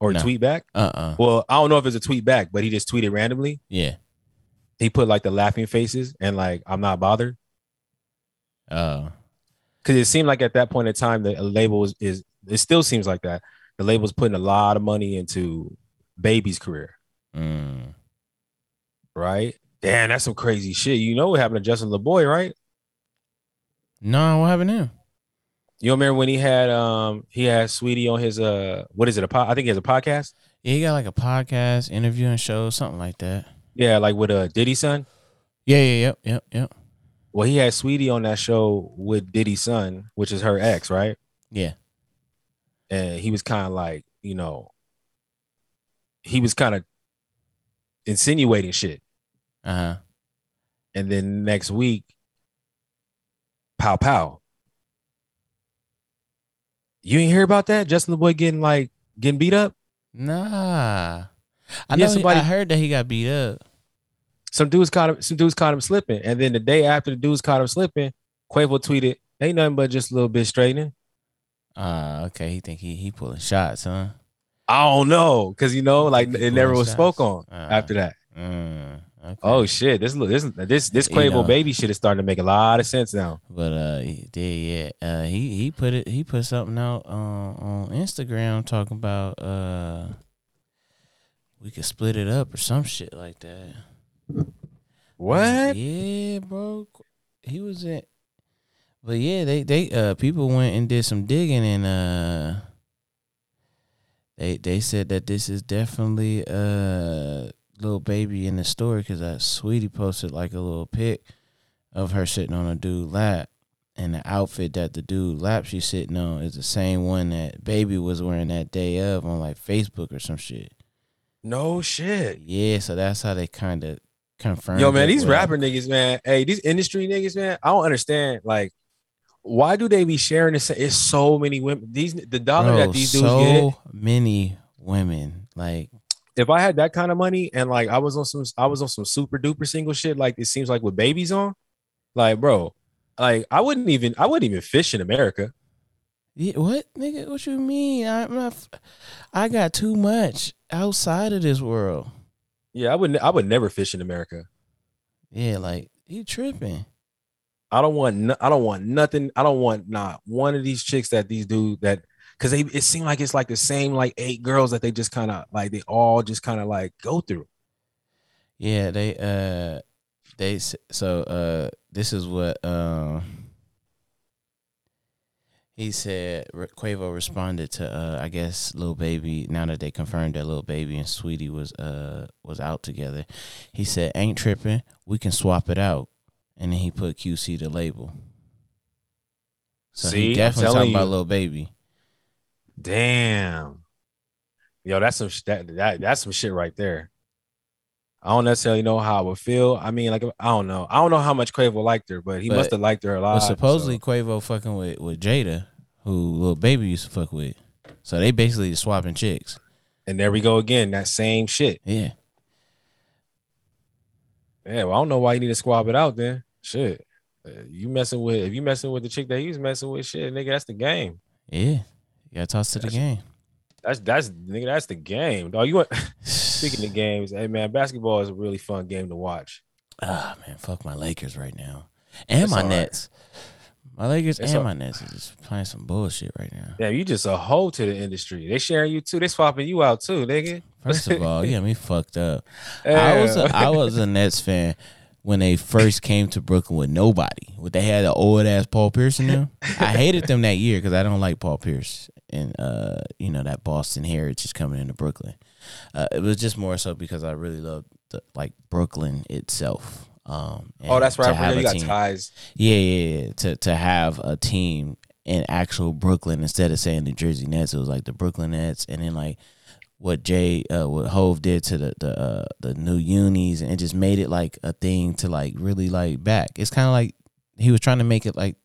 or No. tweet back? Uh uh Well, I don't know if it's a tweet back, but he just tweeted randomly. Yeah. He put like the laughing faces and like I'm not bothered. Oh. because it seemed like at that point in time the label was is it still seems like that the label's putting a lot of money into baby's career Mm. right damn that's some crazy shit you know what happened to justin Laboy, right No, what happened to him? you remember when he had um he had Saweetie on his uh what is it a pod i think he has a podcast Yeah, he got like a podcast, interviewing show, something like that. yeah like with a uh, diddy son Yeah, yeah, yep, yep, yep. well he had Saweetie on that show with diddy's son which is her ex right Yeah. and he was kind of like you know he was kind of insinuating shit Uh huh. and then next week, pow pow. You ain't hear about that? Justin Laboy getting like getting beat up. Nah. I Yeah, know. somebody- I heard that he got beat up. Some dudes caught him. Some dudes caught him slipping, and then the day after the dudes caught him slipping, Quavo tweeted, "Ain't nothing but just a little bit straightening." Uh, okay. He think he he pulling shots, huh? I don't know, cause you know, like it never was shots. spoke on Uh, after that. Mm, okay. Oh shit, this this this this You Quavo know. baby shit is starting to make a lot of sense now. But uh, did yeah. Uh, he he put it. He put something out on on Instagram talking about uh, we could split it up or some shit like that. What? Yeah, bro. He was in. But yeah, they they uh people went and did some digging and uh they they said that this is definitely uh little baby in the story because that Saweetie posted like a little pic of her sitting on a dude lap and the outfit that the dude lap she's sitting on is the same one that baby was wearing that day of on like Facebook or some shit. No shit. Yeah, so that's how they kind of confirmed. Yo, man, these with- rapper niggas, man. Hey, these industry niggas, man. I don't understand. Like, why do they be sharing this? It's so many women. These the dollar Bro, that these dudes so get. So many women like If I had that kind of money and like I was on some, I was on some super duper single shit. Like it seems like with babies on. Like, bro, like I wouldn't even, I wouldn't even fish in America. Yeah, what nigga? What you mean? I'm not. I got too much outside of this world. Yeah, I would, I would never fish in America. Yeah, like he tripping. I don't want I don't want nothing. I don't want not one of these chicks that these dude that because they it seemed like it's like the same like eight girls that they just kind of like they all just kind of like go through. Yeah, they uh, they so uh, this is what um. He said Re- Quavo responded to uh I guess Lil Baby now that they confirmed that Lil Baby and Saweetie was uh was out together. He said ain't tripping, we can swap it out. And then he put QC the label. So See, he definitely telling talking about you. Lil Baby. Damn, yo, that's some sh- that, that that's some shit right there. I don't necessarily know how I would feel. I mean, like I don't know. I don't know how much Quavo liked her, but he But- must have liked her a lot. But supposedly so- Quavo fucking with, with Jada, who little Baby used to fuck with. So they basically just swapping chicks. and there we go again. That same shit. Yeah. Yeah, well, I don't know why you need to swap it out then. Shit. Uh, you messing with if you messing with the chick that was messing with, shit, nigga, that's the game. Yeah. Gotta toss to the That's- game. That's that's nigga, that's the game. Dog, you want speaking of games, hey man, basketball is a really fun game to watch. Ah man, fuck my Lakers right now. And That's my all right. Nets. My Lakers and all- my Nets is just playing some bullshit right now. Yeah, you just a hoe to the industry. They sharing you too. They swapping you out too, nigga. First of all, yeah, me fucked up. I was a, Yeah. I was a Nets fan when they first came to Brooklyn with nobody. When they had the old ass Paul Pierce in them. I hated them that year because I don't like Paul Pierce and uh you know that Boston heritage coming into Brooklyn. Uh, it was just more so because I really loved the, like Brooklyn itself. Um, oh, that's right. I you got team- ties. Yeah, yeah, yeah. To to have a team in actual Brooklyn instead of saying the Jersey Nets, it was like the Brooklyn Nets, and then like what Jay, uh, what Hove did to the the uh, the new unis, and just made it like a thing to like really like back. It's kind of like he was trying to make it like.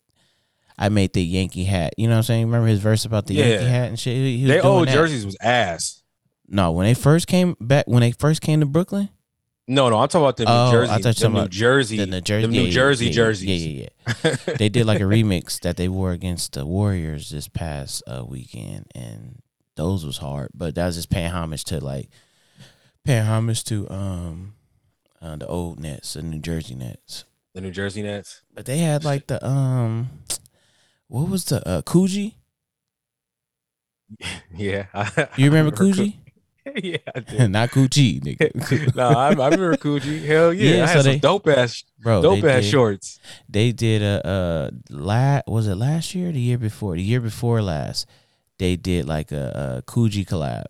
I made the Yankee hat. You know what I'm saying? Remember his verse about the Yeah. Yankee hat and shit? He, he They old that. jerseys was ass. No, when they first came back, when they first came to Brooklyn, No, no, I'm talking about the New Oh, I Jersey, thought you the New Jersey, the New Jersey, the New yeah, Jersey yeah, jerseys. Yeah, yeah, yeah. they did like a remix that they wore against the Warriors this past uh, weekend, and those was hard. But that was just paying homage to like paying homage to um uh, the old Nets, the New Jersey Nets. the New Jersey Nets. But they had like the um, what was the uh, Coogi? Yeah, You remember Coogi? yeah, I did. Not Coochie, nigga. no, I, I remember Coogi. Hell yeah, Yeah, I so had some they- dope ass, Bro, dope ass did- shorts. they did a uh la was it last year or the year before the year before last they did like a, a Coogi collab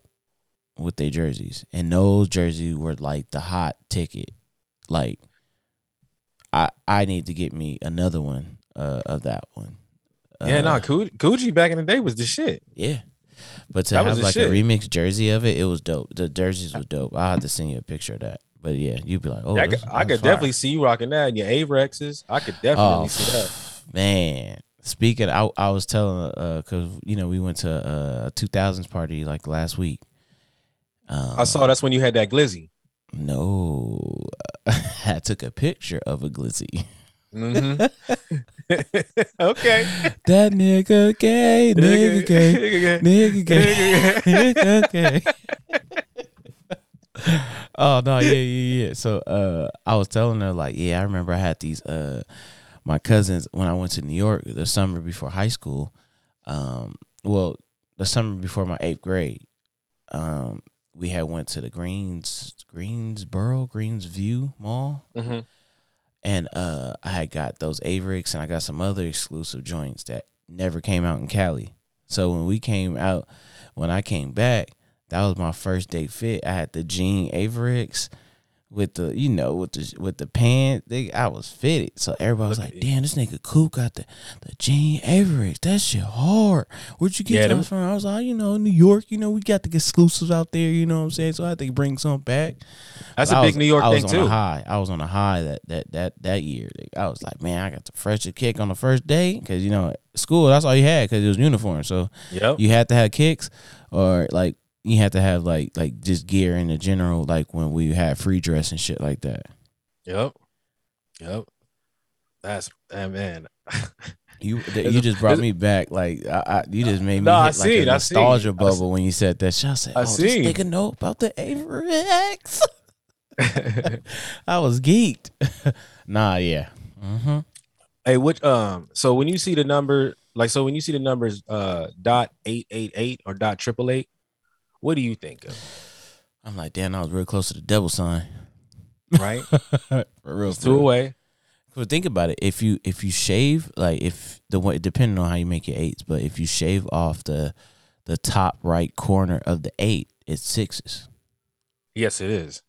with their jerseys. And those jerseys were like the hot ticket. Like I I need to get me another one uh of that one. Yeah, Uh, no, Coogi back in the day was the shit. yeah. But to That have like shit. a remix jersey of it it was dope. The jerseys was dope. I had to send you a picture of that. But yeah you'd be like oh Yeah, I could, I could definitely see you rocking that and your Avirexes. I could definitely see that. Oh, Man, speaking, I I was telling uh, cause you know we went to a two thousands party like last week. Um, I saw that's when you had that glizzy. No, I took a picture of a glizzy. hmm okay. That nigga gay, nigga gay, nigga gay, nigga gay. oh no, yeah, yeah, yeah. So uh I was telling her like, yeah, I remember I had these uh my cousins when I went to New York the summer before high school. Um well, the summer before my eighth grade. Um we had went to the Greens Greensboro, Greensview Mall. hmm and uh, I had got those Avirex and I got some other exclusive joints that never came out in Cali. So when we came out, when I came back, that was my first day fit. I had the jean Avirex with the you know with the with the pants. They, I was fitted, so everybody was Look like, "Damn, this nigga Coop got the the jean Avirex. That shit hard. Where'd you get Yeah, those from?" I was like, "You know, New York. You know, we got the exclusives out there. You know what I'm saying? So I had to bring some back." That's I a big was- New York I was thing on too. A high. I was on a high that that that that year. I was like, man, I got the freshest kick on the first day because you know school. That's all you had because it was uniform. So Yep. you had to have kicks or like you had to have like like just gear in the general. Like when we had free dress and shit like that. Yep. Yep. That's that man. You you just brought me back. Like I, I, you just made me No, I hit like seen, a nostalgia bubble when you said that. shit. I said, I see. this nigga know about the Avirex. I was geeked. nah, yeah. Mm-hmm. hey, which um so when you see the number like so when you see the numbers uh dot eight eight eight or dot triple eight, what do you think of? I'm like, damn, I was real close to the devil sign. Right? For real. It's for two away. But think about it. If you if you shave like if the one depending on how you make your eights, but if you shave off the the top right corner of the eight, it's sixes. Yes, it is.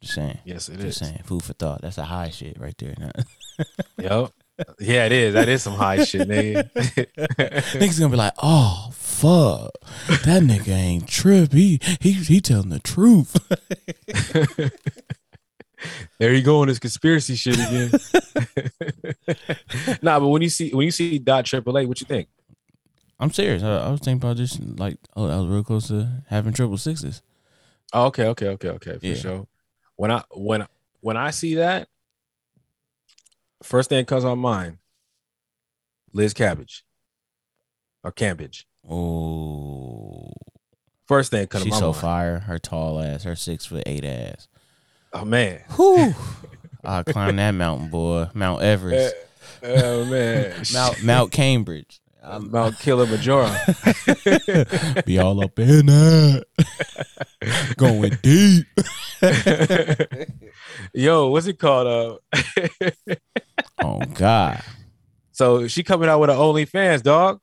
Just saying. Yes, it Just is. saying. Food for thought. That's a high shit right there. Now. Yep. Yeah, it is. That is some high shit, man. Niggas gonna be like, oh fuck, that nigga ain't trip. He he he telling the truth. there you go on this conspiracy shit again. nah, but when you see when you see dot triple eight, what you think? I'm serious. I, I was thinking about this like, oh, I was real close to having triple sixes. Oh, okay, okay, okay, okay, for Yeah. sure. When I when when I see that, first thing that comes on mind, Liz Cabbage or Cambridge. Oh, First thing to she's so mind. fire. Her tall ass, her six foot eight ass. Oh man, Whew. I climb that mountain, boy. Mount Everest. oh man, Mount Mount Cambridge. I'm Mount Kilimanjaro. be all up in that. Going deep. Yo, what's it called? Uh, Oh God. so she coming out with her OnlyFans, dog.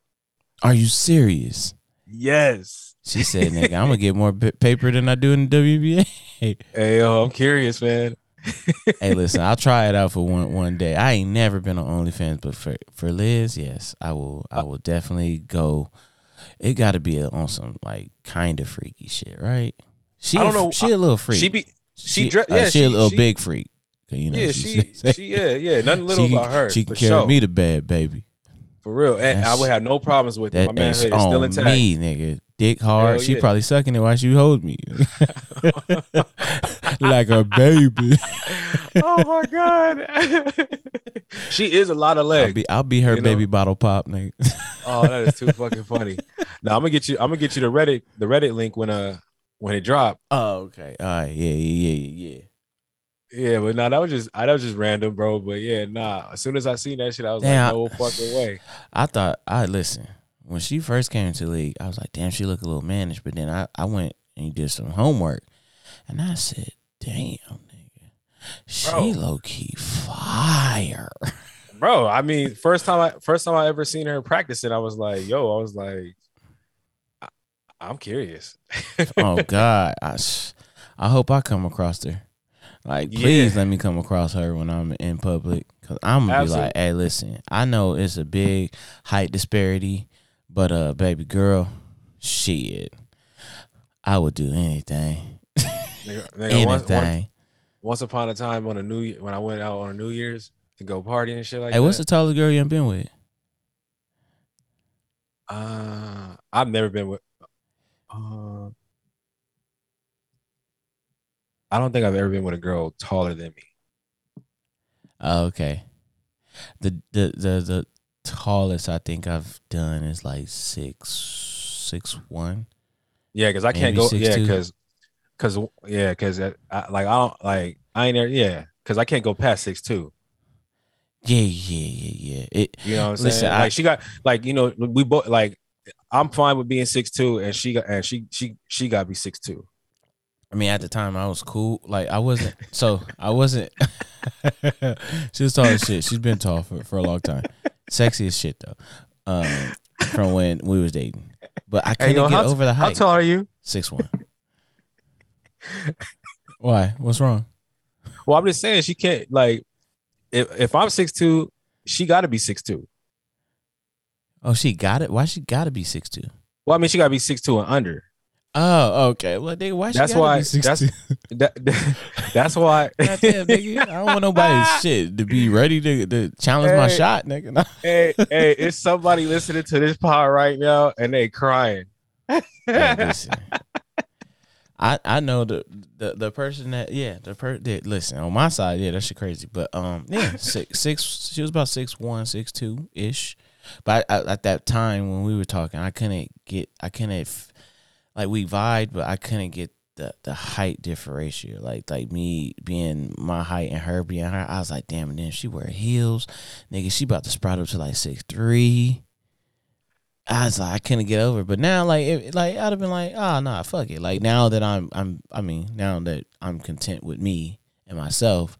Are you serious? Yes. She said, nigga, I'm gonna get more p- paper than I do in the WNBA. Hey, yo, I'm curious, man. hey, listen, I'll try it out for one one day. I ain't never been on OnlyFans, but for for Liz, yes, I will. I will definitely go. It got to be on some like kind of freaky shit, right? She, I don't a- know. She a little freak. She be she she, dre- uh, yeah, she, a little she- big freak. You know, yeah, she, she, she, yeah, yeah. Nothing little she about her. She can carry sure. me to bed, baby. For real. And I would have no problems with it. That My manhood is still intact. me, nigga. Dick hard. Hell she yeah. probably sucking it while she hold me, like a baby. oh my god, she is a lot of I'll legs. be, I'll be her You know? baby bottle pop, nigga. Oh, that is too fucking funny. Now I'm gonna get you. I'm gonna get you the Reddit the Reddit link when uh when it dropped. oh, okay. All right. Yeah, yeah, yeah, yeah. Yeah, but nah, that was just I that was just random, bro. But yeah, nah. As soon as I seen that shit, I was Damn. like, no fucking way. I thought I listen when she first came into the league. I was like, damn, she look a little mannish. But then I, I went and did some homework, and I said, damn, nigga, she Bro. low key fire. Bro, I mean, first time I first time I ever seen her practicing, I was like, yo, I was like, I, I'm curious. oh God, I I hope I come across her. Like, please Yeah. let me come across her when I'm in public, cause I'm gonna be like, hey, listen, I know it's a big height disparity, but uh, baby girl, shit, I would do anything, Nigga, nigga, once, anything. once, once upon a time on a new Year- when I went out on a New Year's to go party and shit like hey, what's the tallest girl you have been with? uh I've never been with uh I don't think I've ever been with a girl taller than me. Oh, okay. The, the the the tallest I think I've done is like six six one. Yeah, because I can't go. Yeah, because because yeah, because uh, I, like I don't like I ain't there. Yeah, because I can't go past six two. Yeah, yeah, yeah, yeah. It You know what I'm Listen, saying? I- like she got like you know we both like I'm fine with being six two, and she got and she she she got to be six two. I mean, at the time, I was cool. Like, I wasn't. So I wasn't. she was tall as shit. She's been tall for, for a long time. Sexy as shit though. Um, from when we was dating, but I couldn't yo, get over the height. How tall are you? Six one. Why? What's wrong? Well, I'm just saying she can't like if if I'm six two, she got to be six two. Oh, she got it. Why she got to be six two? Well, I mean, she got to be six two and under. Oh, okay. Well, nigga, why she why- that's- two? That, that's why. Goddamn, nigga. I don't want nobody's shit to be ready to, to challenge my shot, nigga. No. hey, hey, it's somebody listening to this pod right now and they crying. Hey, listen. I I know the the the person that yeah the per that listen on my side yeah that shit crazy but um yeah six six she was about six one six two ish but I, I, at that time when we were talking I couldn't get I couldn't like we vied, but I couldn't get the the height differential like like me being my height and her being her I was like damn and then she wear heels nigga she about to sprout up to like six three. I was like, I couldn't get over. it. But now, like, it, like I'd have been like, oh nah, fuck it. Like now that I'm, I'm, I mean, now that I'm content with me and myself,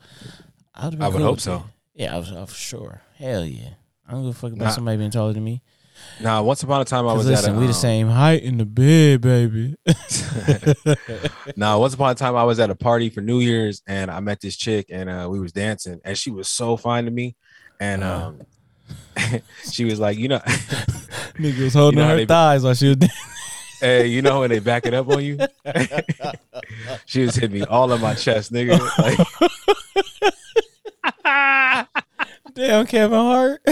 I would. I would hope so. Yeah, I was oh, for sure. Hell yeah. I don't give a fuck about Nah. somebody being taller than me. Now, once upon a time, I was listen, at a, we the um, same height in the bed, baby. now, once upon a time, I was at a party for New Year's, and I met this chick, and uh, we was dancing, and she was so fine to me, and Uh-huh. um, she was like, you know, Nigga was holding You know her they- thighs while she was dancing. hey, you know when they back it up on you, she was hitting me all in my chest, nigga. Like, Damn, Kevin Hart.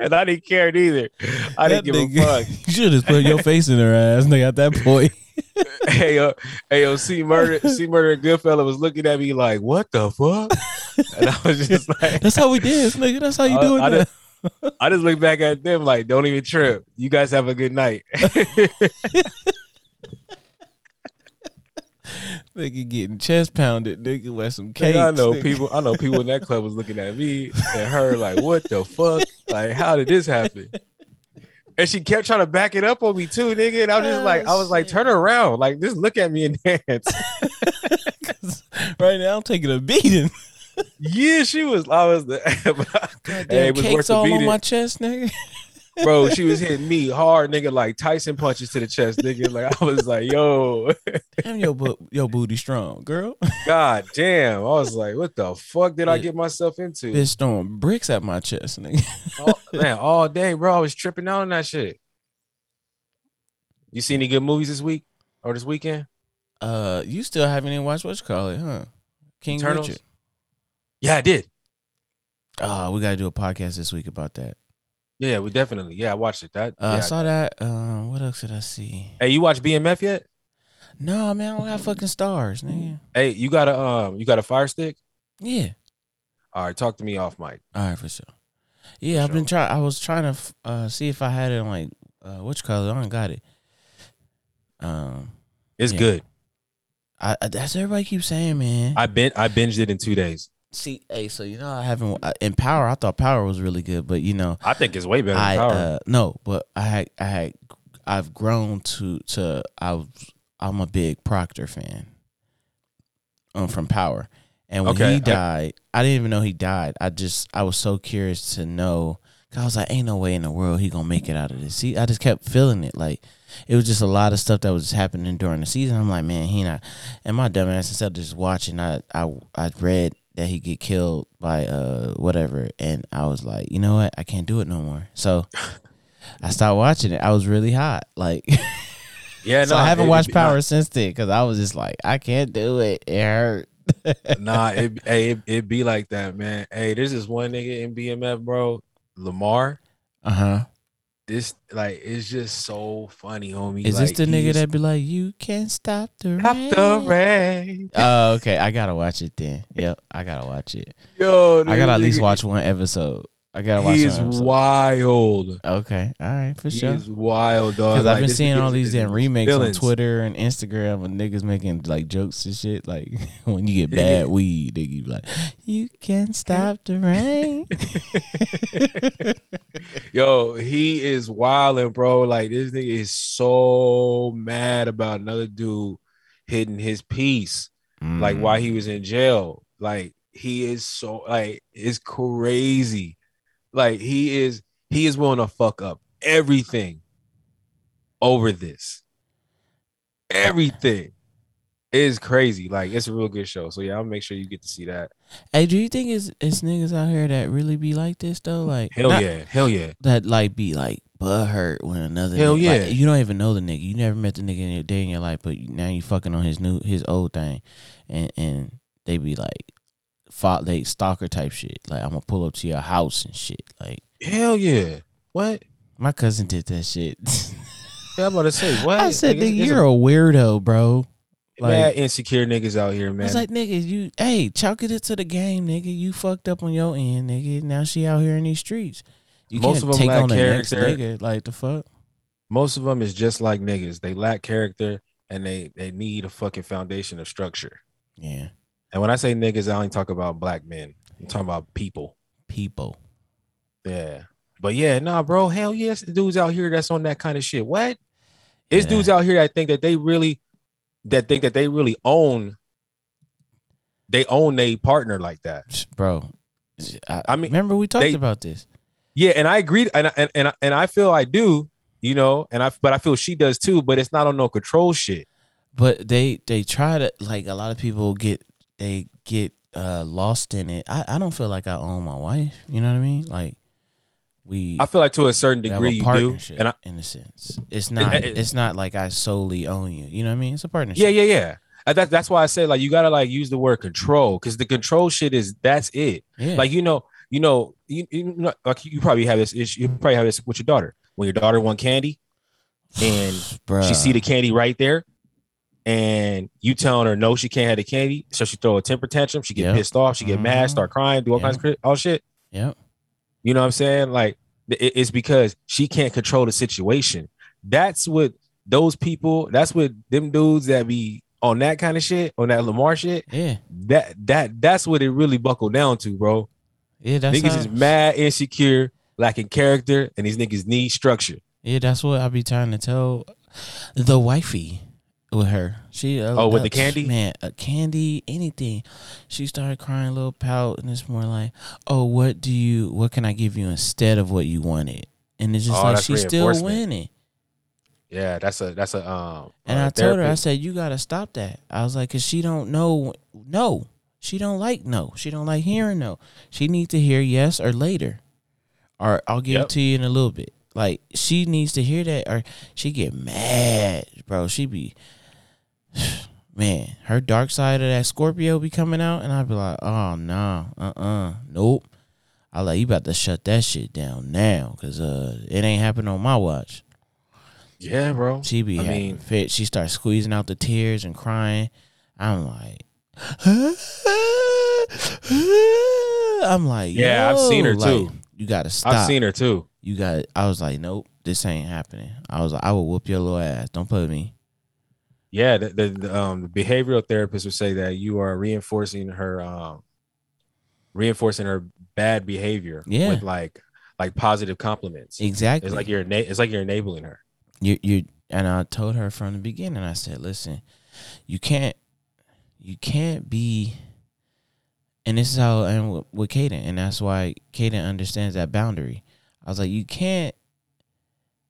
and I didn't care either. I didn't That give nigga- a fuck. You should have put your face in her ass, nigga. At that point, hey yo, hey yo, see murder, see murder. and Goodfella was looking at me like, "What the fuck?" And I was just like, that's how we dance, nigga. That's how you do it. I I just look back at them like, "Don't even trip. You guys have a good night." Nigga getting chest pounded, nigga, with some cakes. Nigga, I know nigga. people. I know people in that club was looking at me and her like, "What the fuck? Like, how did this happen?" And she kept trying to back it up on me too, nigga. And I was just Oh, like, I was like, oh, turn around, like, just look at me and dance. right now I'm taking a beating. yeah, she was. I was the. Goddamn Hey, it was cakes all on my chest, nigga. Bro, she was hitting me hard, nigga, like Tyson punches to the chest, nigga. Like I was like, yo, Damn, your bo- your booty strong, girl. god damn. I was like, what the fuck did I get myself into? Bitch throwing bricks at my chest, nigga. All- man, all day, bro. I was tripping out on that shit. You see any good movies this week or this weekend? Uh, you still haven't even watched what you call it, huh? King Eternals? Richard. Yeah, I did. Oh, we gotta do a podcast this week about that. Yeah, we definitely. Yeah, I watched it. That. Uh, I yeah. saw that. Uh, what else did I see? Hey, you watch BMF yet? No, man, I don't got fucking Starz, nigga. Hey, you got a um, you got a fire stick? Yeah. All right, talk to me off mic. All right, for sure. Yeah, For I've been trying. I was trying to uh, see if I had it on like uh, which color. I don't got it. Um, It's Yeah. good. I, I that's what everybody keeps saying, man. I been I binged it in two days. See, hey, so you know, I haven't in Power. I thought Power was really good, but you know, I think it's way better I than Power. uh no, but I had I had I've grown to to I was I'm a big Proctor fan. Um, from Power, and when Okay, he died, I didn't even know he died. I just I was so curious to know. Cause I was like, ain't no way in the world he gonna make it out of this. See, I just kept feeling it. Like it was just a lot of stuff that was happening during the season. I'm like, man, he not. And my dumbass instead of just watching, I I I read that he get killed by uh whatever, and I was like, you know what, I can't do it no more. So I stopped watching it. I was really hot, like. yeah, so no, I haven't it- watched it- Power since then because I was just like, I can't do it. It hurt. nah, it, hey, it, it be like that, man. Hey, there's this one nigga in BMF, bro, Lamar. Uh huh. This like it's just so funny, homie. Is this the nigga that be like, you can't stop the Stop rain? the rain? Oh, okay. I gotta watch it then. Yep, I gotta watch it. Yo, I gotta at least watch one episode. I gotta watch He one is wild. Okay, all right, for He sure. He's wild, dog. Because Like, I've been seeing all these damn remakes villains. on Twitter and Instagram of niggas making like jokes and shit. Like when you get bad weed, they be like, you can't stop the rain. Yo, he is wilding, bro. Like this nigga is so mad about another dude hitting his piece, like Mm. while he was in jail. Like he is so like it's crazy. Like he is he is willing to fuck up everything over this. Everything is crazy. Like it's a real good show. So yeah, I'll make sure you get to see that. Hey, do you think it's it's niggas out here that really be like this though? Like Hell not- yeah, hell yeah. that like be like butt hurt when another Hell nigga, yeah. like, you don't even know the nigga. You never met the nigga in your day in your life, but now you fucking on his new his old thing, and and they be like, fought they stalker type shit. Like I'm gonna pull up to your house and shit. Like Hell yeah. What? my cousin did that shit. Yeah, I'm about to say what? I said, Like, nigga, it's you're a weirdo, bro. like- mad insecure niggas out here, man. was like, nigga, you, hey, chalk it to the game, nigga. You fucked up on your end, nigga. Now she out here in these streets. You Most can't of 'em take lack on the character. nigga. Like the fuck. Most of them is just like niggas. They lack character and they they need a fucking foundation of structure. Yeah, And when I say niggas, I only talk about black men. I'm talking about people. people. Yeah. But yeah, nah, bro. Hell yes, the dudes out here that's on that kind of shit. What? It's Yeah. dudes out here that think that they really that think that they really own they own a partner like that. bro. I, I mean, remember we talked they- about this. Yeah, and I agree, and I- and and I, and I feel I do, you know, and I but I feel she does too, but it's not on no control shit. But they they try to like a lot of people get they get uh lost in it. I, I don't feel like I own my wife. You know what I mean? Like we I feel like to a certain degree a you do, and I, in a sense. It's not it- it's not like I solely own you. You know what I mean? It's a partnership. yeah, yeah, yeah. And That, that's why I say like you gotta like use the word control because the control shit is that's it. yeah. Like you know, you know, you, you know, like you probably have this issue. You probably have this with your daughter when your daughter want candy, and she see the candy right there, and you telling her no, she can't have the candy, so she throw a temper tantrum. She get Yep. pissed off. She get mad, Mhm. start crying, do all kinds of crit- all shit. Yeah, You know what I'm saying? Like it- it's because she can't control the situation. That's what those people. That's what them dudes that be on that kind of shit, on that Lamar shit. Yeah. That that that's what it really buckled down to, bro. Yeah, that's niggas how, is mad, insecure, lacking character, and these niggas need structure. Yeah, that's what I be trying to tell the wifey with her. She uh, Oh, with uh, the candy? man, a candy, anything. She started crying a little pout, and it's more like, oh, what do you? What can I give you instead of what you wanted? And it's just Oh, like she's still winning. Yeah, that's a that's a um. And uh, I told her, I said, you gotta stop that. I was like, cause she don't know, no, she don't like no, she don't like hearing no. She needs to hear yes or later, or I'll give Yep. it to you in a little bit. Like she needs to hear that, or she get mad, bro. She be, man, her dark side of that Scorpio be coming out, and I'd be like, oh no, uh, uh nope. I like you about to shut that shit down now, cause uh, it ain't happening on my watch. yeah, bro. She be I having mean- fit. She starts squeezing out the tears and crying. I'm like, I'm like, Yeah, I've seen her yo, too. you gotta stop. I've seen her too. You got. I was like, nope, this ain't happening. I was like, I will whoop your little ass. Don't with me. Yeah, the, the, the um the behavioral therapist would say that you are reinforcing her um reinforcing her bad behavior Yeah. with like like positive compliments. Exactly. It's like you're ena- it's like you're enabling her. you you and I told her from the beginning. I said, listen, you can't you can't be. And this is how I am with, with Kaden, and that's why Kaden understands that boundary. I was like, you can't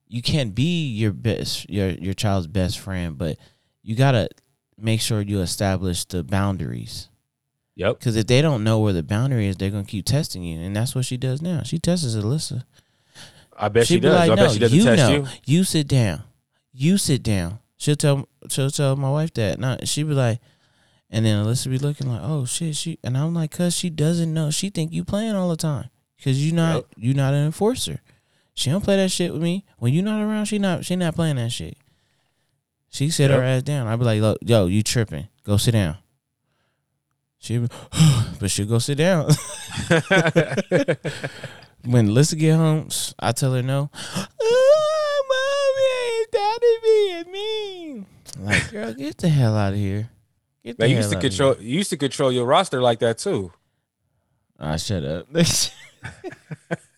you can't be your best your your child's best friend, but you gotta make sure you establish the boundaries. Yep. Because if they don't know where the boundary is, they're gonna keep testing you, and that's what she does now. She tests Alyssa. I bet she She'd be does. like, I no, bet she doesn't you test know, you. you sit down, you sit down. She'll tell she'll tell my wife that. No, she be like, and then Alyssa be looking like, oh shit, she and I'm like, cause she doesn't know. She think you playing all the time, cause you not Yep. you not an enforcer. She don't play that shit with me. When you not around, she not she not playing that shit. She sit her ass down. I'd be like, Look, yo, you tripping? Go sit down. She, be, but she'll go sit down. when Alyssa get home, I tell her no. Oh, mommy, daddy being mean. Like, girl, get the hell out of here. Get the Man, you used to control you used to control your roster like that too. Ah, shut up.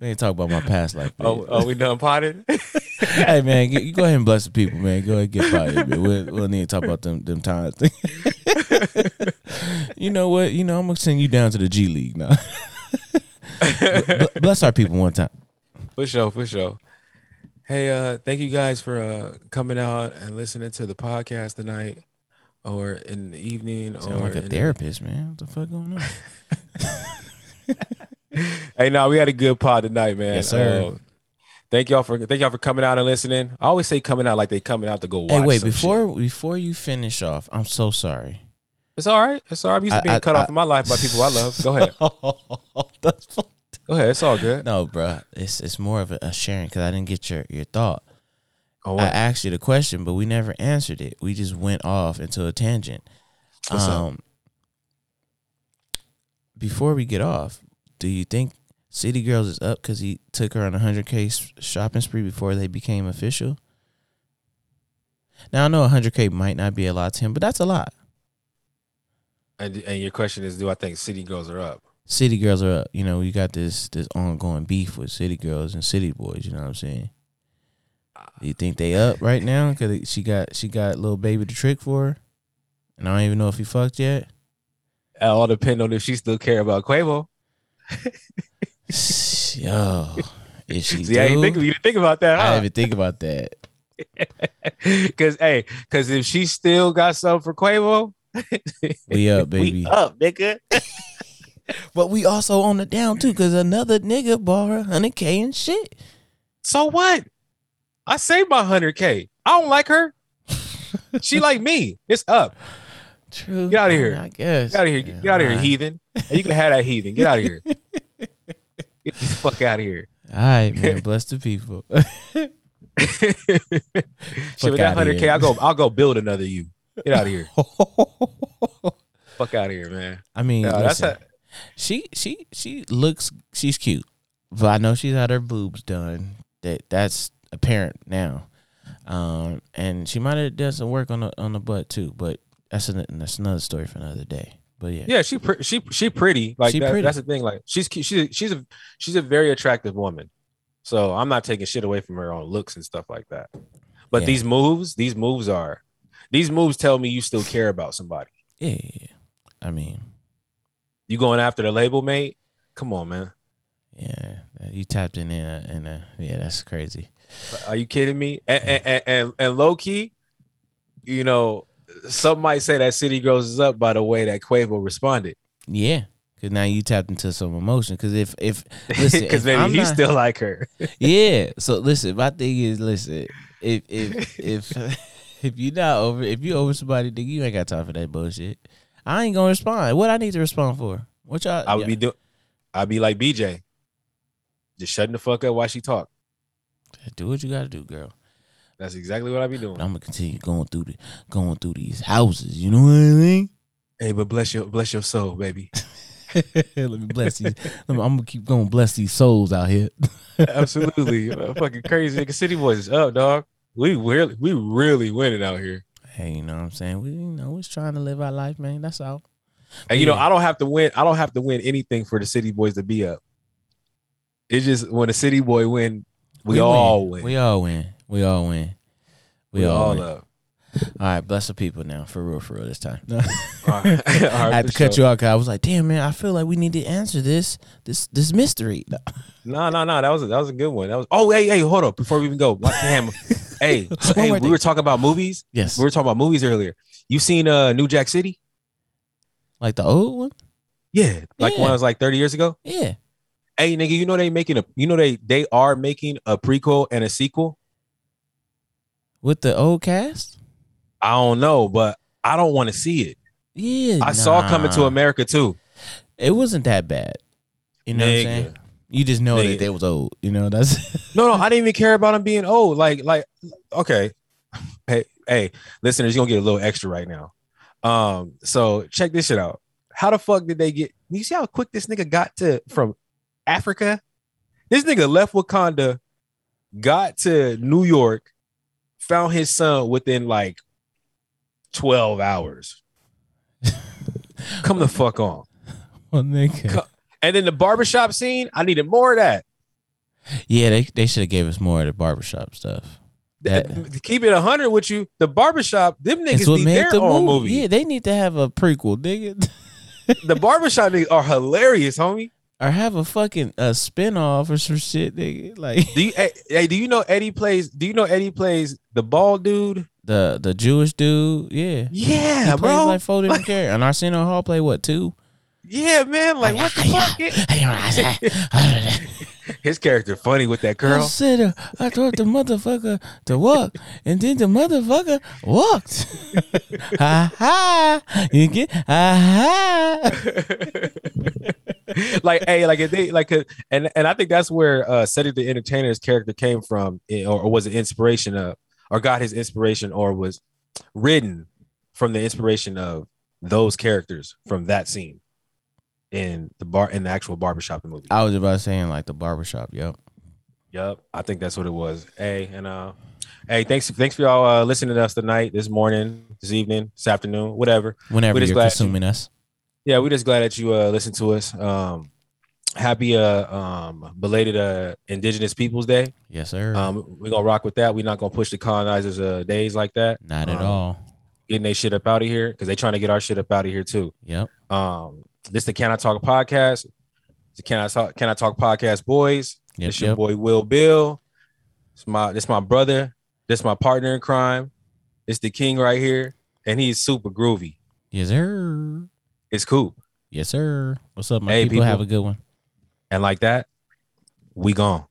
we ain't talk about my past like that. Oh, oh we done potted? hey man, get, you go ahead and bless the people, man. Go ahead and get fired, man. We'll, we'll need to talk about them them times. you know what? You know I'm gonna send you down to the G League now. Bless our people one time. For sure, for sure. Hey, uh, thank you guys for uh coming out and listening to the podcast tonight, or in the evening, Sound or like a in the- therapist, man. What the fuck going on? Hey, no, we had a good pod tonight, man. Yes, sir. Uh, thank y'all for thank y'all for coming out and listening. I always say coming out like they coming out to go watch. Hey, wait before shit. before you finish off, I'm so sorry. it's all right. It's all right. I'm used to being I- cut I- off in my life by people I love. Go ahead. Go ahead. It's all good. No, bro, it's it's more of a, a sharing because I didn't get your your thought. Oh, I asked you the question, but we never answered it. We just went off into a tangent. What's up? um, Before we get off, do you think City Girls is up because he took her on a hundred k shopping spree before they became official? Now I know a hundred k might not be a lot to him, but that's a lot. and and your question is, do I think city girls are up? City Girls are up. You know, you got this this ongoing beef with City Girls and City Boys. You know what I'm saying? Do you think they up right now? Cause she got she got Lil Baby to trick for her, and I don't even know if he fucked yet. It all depend on if she still care about Quavo. Yo, is she? See, I do? didn't think, you didn't think about that, I huh? didn't even think about that. Cause hey, cause if she still got something for Quavo, We up, baby. we up, nigga. But we also on the down too, cause another nigga bought her hundred k and shit. So what? I saved my hundred K. I don't like her. she like me. It's up. True. Get of here. I guess. Get out of here. Get out of here, heathen. You can have that heathen. Get out of here. Get the fuck out of here. All right, man. Bless the people. Shit, with that hundred K. I'll go. I'll go build another you. Get out of here. Fuck out of here, man. I mean, No, that's a, she she she looks she's cute, but I know she's had her boobs done. That that's apparent now, um, and she might have done some work on the on the butt too. But that's an, that's another story for another day. But yeah, yeah. She pre- she she pretty. Like She that, pretty. that's the thing. Like she's she's a, she's a she's a very attractive woman. So I'm not taking shit away from her on looks and stuff like that. But Yeah. these moves, these moves are these moves tell me you still care about somebody. yeah, yeah, yeah. I mean, You going after the label mate? Come on, man. yeah, you tapped in in a, in a yeah, that's crazy. Are you kidding me? And and, and, and low key, you know, some might say that City Girls is up by the way that Quavo responded. Yeah, because now you tapped into some emotion. Because if if listen, Because maybe he not- still like her. yeah. So listen, my thing is, listen, if if if if you not over, if you over somebody, nigga, you ain't got time for that bullshit. I ain't gonna respond. What I need to respond for? What y'all? I would be do I'd be like BJ. Just shutting the fuck up while she talk. do what you gotta do, girl. That's exactly what I be doing. But I'm gonna continue going through the going through these houses. You know what I mean? Hey, but bless your bless your soul, baby. Let me bless these. Me, I'm gonna keep going bless these souls out here. Absolutely. Uh, fucking crazy. Nigga, City Boys is up, dog. We really we really winning out here. hey, you know what I'm saying? We you know we're trying to live our life, man. That's all. And you know, I don't have to win. I don't have to win anything for the City Boys to be up. It's just when the City Boy win, we, all win. We all win. We all win. We, all, win. up. All right, bless the people now, for real, for real this time. All right. All right, I had to cut sure. you off because I was like, damn man, I feel like we need to answer this this this mystery. No. No, no. That was a, that was a good one. That was. Oh, hey, hey, hold up. Before we even go, damn. hey, hey, we thing. were talking about movies. Yes, We were talking about movies earlier. You seen uh New Jack City? like the old one. Yeah, like Yeah. one that was like thirty years ago. Yeah, Hey, nigga, you know they making a. You know they they are making a prequel and a sequel. With the old cast. I don't know, but I don't want to see it. Yeah, I saw Coming to. America too. It wasn't that bad. You know what I'm saying? You just know Nigga. that they was old. You know that's No, no, I didn't even care about them being old. Like, like, okay. Hey, hey, listeners, you're gonna get a little extra right now. Um, so check this shit out. How the fuck did they get you see how quick this nigga got to from Africa? This nigga left Wakanda, got to New York, found his son within like 12 hours. Come the fuck on. well, nigga. And then the barbershop scene, I needed more of that. Yeah, they they should have gave us more of the barbershop stuff. That- th- keep it hundred with you. The barbershop, them niggas need their the own movie. movie. Yeah, they need to have a prequel, nigga. The barbershop niggas are hilarious, homie. Or have a fucking a spin-off or some shit, nigga. Like Do you hey, do you know Eddie plays do you know Eddie plays the bald dude? the the Jewish dude, yeah. Yeah, he plays bro. like four different characters. And Arsenio Hall play what two? yeah, man. Like what the fuck? His character funny with that I said uh, I told the motherfucker to walk, and then the motherfucker walked. ha ha! You get ha ha! like hey, like if they like uh, and and I think that's where uh Cedric the Entertainer's character came from, eh, or, or was it inspiration of, or got his inspiration, or was written from the inspiration of those characters from that scene in the bar in the actual barbershop movie. I was about saying like the barbershop. Yep. Yep, I think that's what it was. Hey, and uh, hey, thanks, thanks for y'all uh, listening to us tonight, this morning, this evening, this afternoon, whatever. Whenever you're glad you- consuming us. Yeah, we're just glad that you uh listened to us. Um, happy uh um belated uh Indigenous Peoples Day. Yes, sir. Um, we're gonna rock with that. We're not gonna push the colonizers uh days like that. Not at um, all. Getting their shit up out of here because they trying to get our shit up out of here too. Yep. Um, this the Can I Talk podcast. The Can I Talk Can I Talk podcast boys. Yep. It's your Yep. boy Will Bill. It's my this my brother. This my partner in crime. It's the king right here, and he's super groovy. Yes, sir. It's cool, Yes, sir. What's up, my Hey, people? people. Have a good one. and like that, we gone.